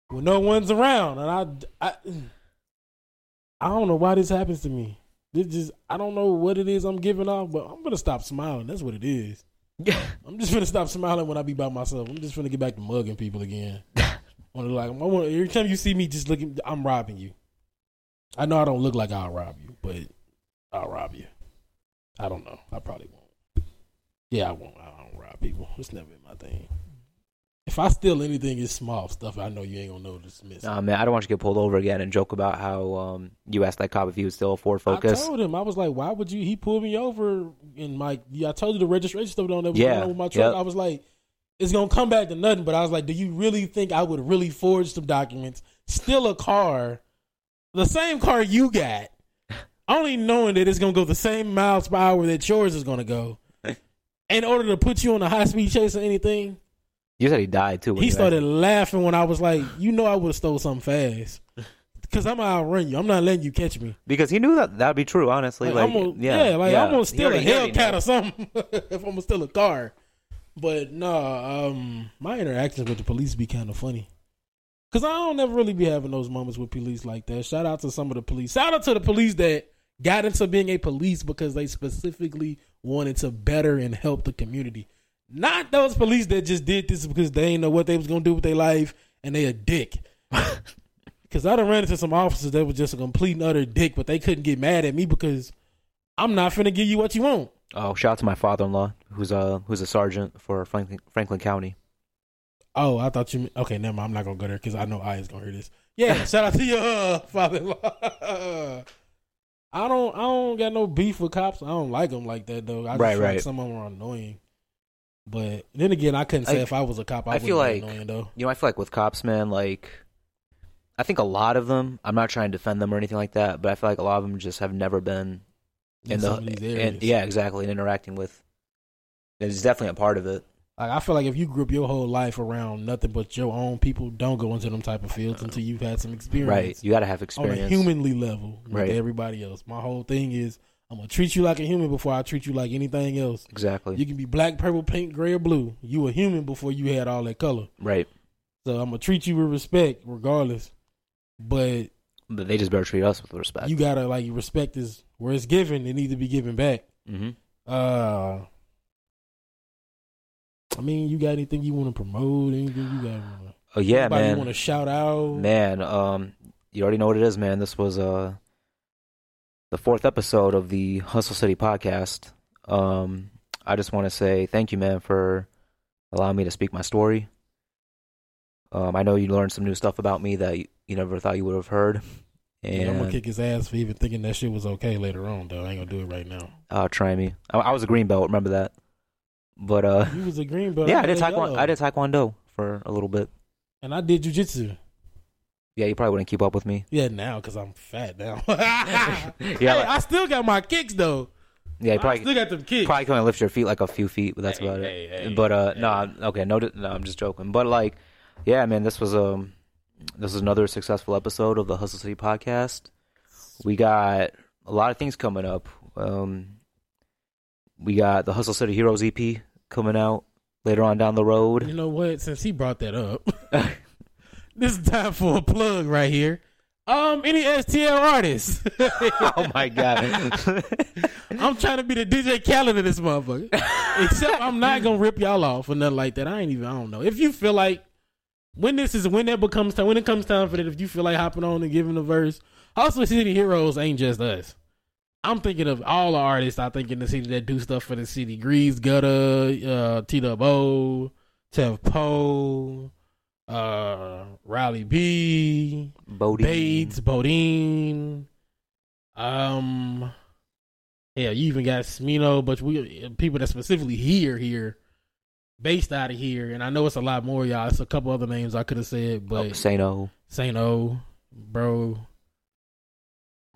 when no one's around. And I, I, I don't know why this happens to me. This just, I don't know what it is I'm giving off, but I'm gonna stop smiling. That's what it is. I'm just gonna stop smiling when I be by myself. I'm just gonna get back to mugging people again. To like, I want every time you see me, just looking, I'm robbing you. I know I don't look like I'll rob you, but I'll rob you. I don't know. I probably won't. Yeah, I won't. I don't rob people. It's never been my thing. If I steal anything, it's small stuff. I know you ain't gonna know to dismiss. Nah, man, I don't want you to get pulled over again and joke about how um you asked that cop if he was still a Ford Focus. I told him I was like, "Why would you?" He pulled me over and like, yeah, I told you the registration stuff on was Yeah, with my truck. yep. I was like, "It's gonna come back to nothing." But I was like, "Do you really think I would really forge some documents, steal a car, the same car you got, only knowing that it's gonna go the same miles per hour that yours is gonna go, in order to put you on a high speed chase or anything?" You said he died too. He started asked- laughing when I was like, "You know, I would have stole something fast." Cause I'm gonna outrun you. I'm not letting you catch me. because he knew that that'd be true. Honestly, Like, like, I'm gonna, yeah, yeah, like yeah. I'm gonna steal already- a Hellcat knew. or something if I'm gonna steal a car. But no, um, my interactions with the police be kind of funny. Cause I don't never really be having those moments with police like that. Shout out to some of the police. Shout out to the police that got into being a police because they specifically wanted to better and help the community. Not those police that just did this because they didn't know what they was gonna do with their life and they a dick. Cause I done ran into some officers that was just a complete and utter dick, but they couldn't get mad at me because I'm not finna give you what you want. Oh, shout out to my father-in-law, who's a who's a sergeant for Franklin, Franklin County. Oh, I thought you. meant- Okay, never mind. I'm not gonna go there because I know I is gonna hear this. Yeah, shout out to your uh, father-in-law. I don't. I don't got no beef with cops. I don't like them like that though. I just Right, feel like right. some of them are annoying. But then again, I couldn't say I- if I was a cop, I, I feel like- annoying though. You know, I feel like with cops, man, like I think a lot of them. I'm not trying to defend them or anything like that, but I feel like a lot of them just have never been in, the some of these and- areas. yeah, exactly, and interacting with. It's definitely a part of it. Like I feel like if you grew up your whole life around nothing but your own people, don't go into them type of fields until you've had some experience. Right. You got to have experience on a humanly level with Right. everybody else. My whole thing is I'm gonna treat you like a human before I treat you like anything else. Exactly. You can be black, purple, pink, gray, or blue. You a human before you had all that color. right. So I'm gonna treat you with respect, regardless. But But they just better treat us with respect. you gotta like respect is where it's given. It needs to be given back. mm-hmm. Uh, I mean, you got anything you want to promote? Anything you got? Oh yeah, man. You want to shout out? Man, um, you already know what it is, man. This was uh the fourth episode of the Hustle City podcast. Um, I just want to say thank you, man, for allowing me to speak my story. Um, I know you learned some new stuff about me that you, you never thought you would have heard, Yeah, I'm gonna kick his ass for even thinking that shit was okay later on. Though I ain't gonna do it right now. uh, try me. I, I was a green belt, remember that? But uh, You was a green belt. yeah, I did taekwondo. I did taekwondo for a little bit. and I did jujitsu. Yeah, you probably wouldn't keep up with me. Yeah, now because I'm fat now. Yeah, Hey, like- I still got my kicks though. Yeah, you I probably still got them kicks. probably only lift your feet like a few feet, but that's Hey, about hey, it. but uh, no, I'm- okay, no, no, I'm just joking. But like, yeah, man, this was um, this is another successful episode of the Hustle City podcast. We got a lot of things coming up. Um, we got the Hustle City Heroes EP coming out later on down the road. You know what? Since he brought that up, this is time for a plug right here. Um, any STL artists? oh my god! I'm trying to be the DJ Khaled of this motherfucker. Except I'm not gonna rip y'all off or nothing like that. I ain't even. I don't know. If you feel like when this is when that becomes time, when it comes time for that, if you feel like hopping on and giving a verse, also City Heroes ain't just us. I'm thinking of all the artists I think in the city that do stuff for the city. Grease Gutter, uh, T O, Tef Poe, uh, Riley B, Bodie. Bates, Bodine. Um, yeah, you even got Smino, but we people that specifically here here, based out of here, and I know it's a lot more, y'all. It's a couple other names I could have said, but Oh. Saint O, bro,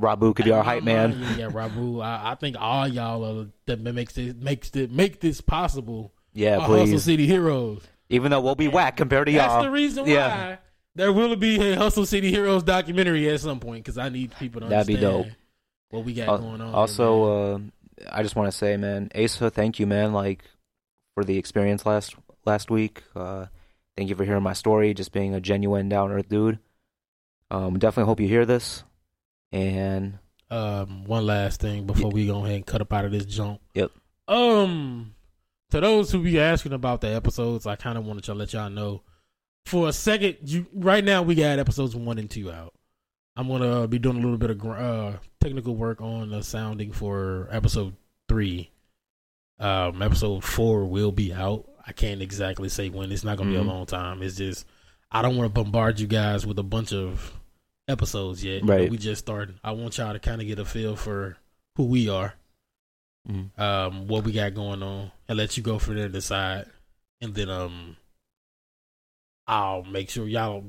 Rabu could be our hype man. Yeah, yeah, Rabu. I, I think all y'all are that makes it makes it make this possible. Yeah, are Hustle. City Heroes. Even though we'll be whack compared to That's y'all. That's the reason why Yeah. there will be a Hustle City Heroes documentary at some point because I need people to understand. That'd be dope. what we got Al- going on. Also, uh, I just want to say, man, Asa, thank you, man, like for the experience last last week. Uh, thank you for hearing my story, just being a genuine down earth dude. Um, definitely hope you hear this. And um, one last thing before we go ahead and cut up out of this junk. Yep. Um, to those who be asking about the episodes, I kind of wanted to let y'all know. For a second, you right now we got episodes one and two out. I'm gonna be doing a little bit of gr- uh, technical work on the sounding for episode three. Um, episode four will be out. I can't exactly say when. It's not gonna Mhm. be a long time. It's just I don't want to bombard you guys with a bunch of episodes yet. You know, Right. we just started. I want y'all to kind of get a feel for who we are, mm, um, what we got going on, and let you go from there and decide. And then um, I'll make sure y'all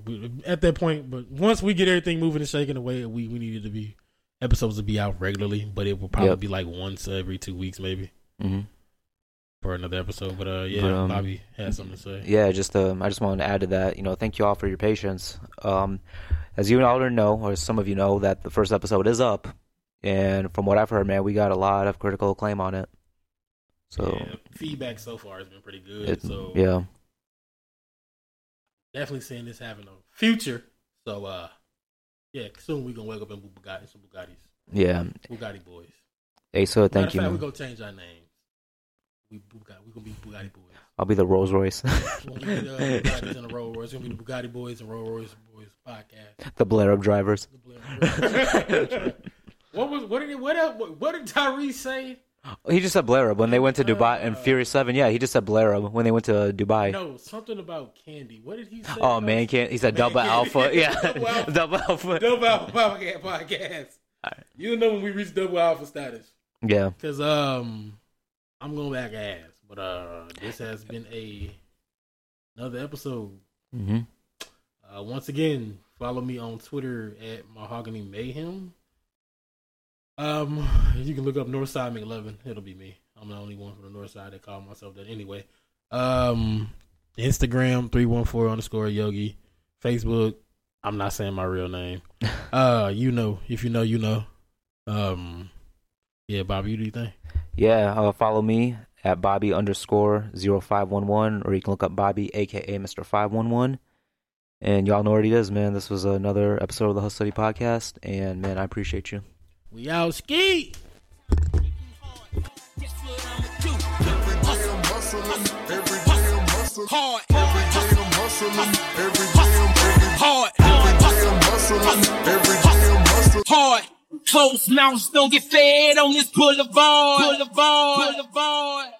at that point. But once we get everything moving and shaking the way we we needed to be, episodes will be out regularly. But it will probably Yep. be like once every two weeks, maybe mhm. for another episode. But uh, yeah, But, um, Bobby has something to say. yeah, just um, I just wanted to add to that. You know, thank you all for your patience. Um, as you all know, or some of you know, that the first episode is up, and from what I've heard, man, we got a lot of critical acclaim on it. So Yeah, feedback so far has been pretty good. it- so yeah, definitely seeing this having a future. So uh, yeah, soon we're gonna wake up in Bugatti, some Bugattis, yeah. Bugatti boys. Hey, so thank of you. fact, man. we gonna change our names. We Bugatti, we gonna be Bugatti boys. I'll be the Rolls Royce, We gonna be the Bugattis and the Rolls Royce. It's gonna be the Bugatti boys and Rolls Royce boys podcast. the Blair up drivers. The Blair- what was what did he, what else, what, did Tyrese say? He just said Blair up when they went to Dubai and Uh, Fury Seven. Yeah, he just said Blair up when they went to Dubai. No, something about candy. What did he say? Oh man, can't he said double alpha? Yeah, Double alpha. double alpha. Podcast. You know when we reach double alpha status. Yeah, Cause um, I'm going back ass. But uh, this has been a another episode. Mm-hmm. Uh, once again, follow me on Twitter at Mahogany Mayhem. Um, you can look up Northside McLovin. It'll be me. I'm the only one from the North Side that call myself that anyway. Um, Instagram three one four underscore Yogi. Facebook. I'm not saying my real name. uh, you know, if you know, you know. Um, yeah, Bobby, you do you think? Yeah, uh, follow me at Bobby underscore zero five one one, or you can look up Bobby, aka One One. And y'all know what it is, man. This was another episode of the Hustle City Podcast, and man, I appreciate you. We out ski. Hard, hard, hard. Closed mouths don't get fed on this boulevard. Boulevard. Boulevard.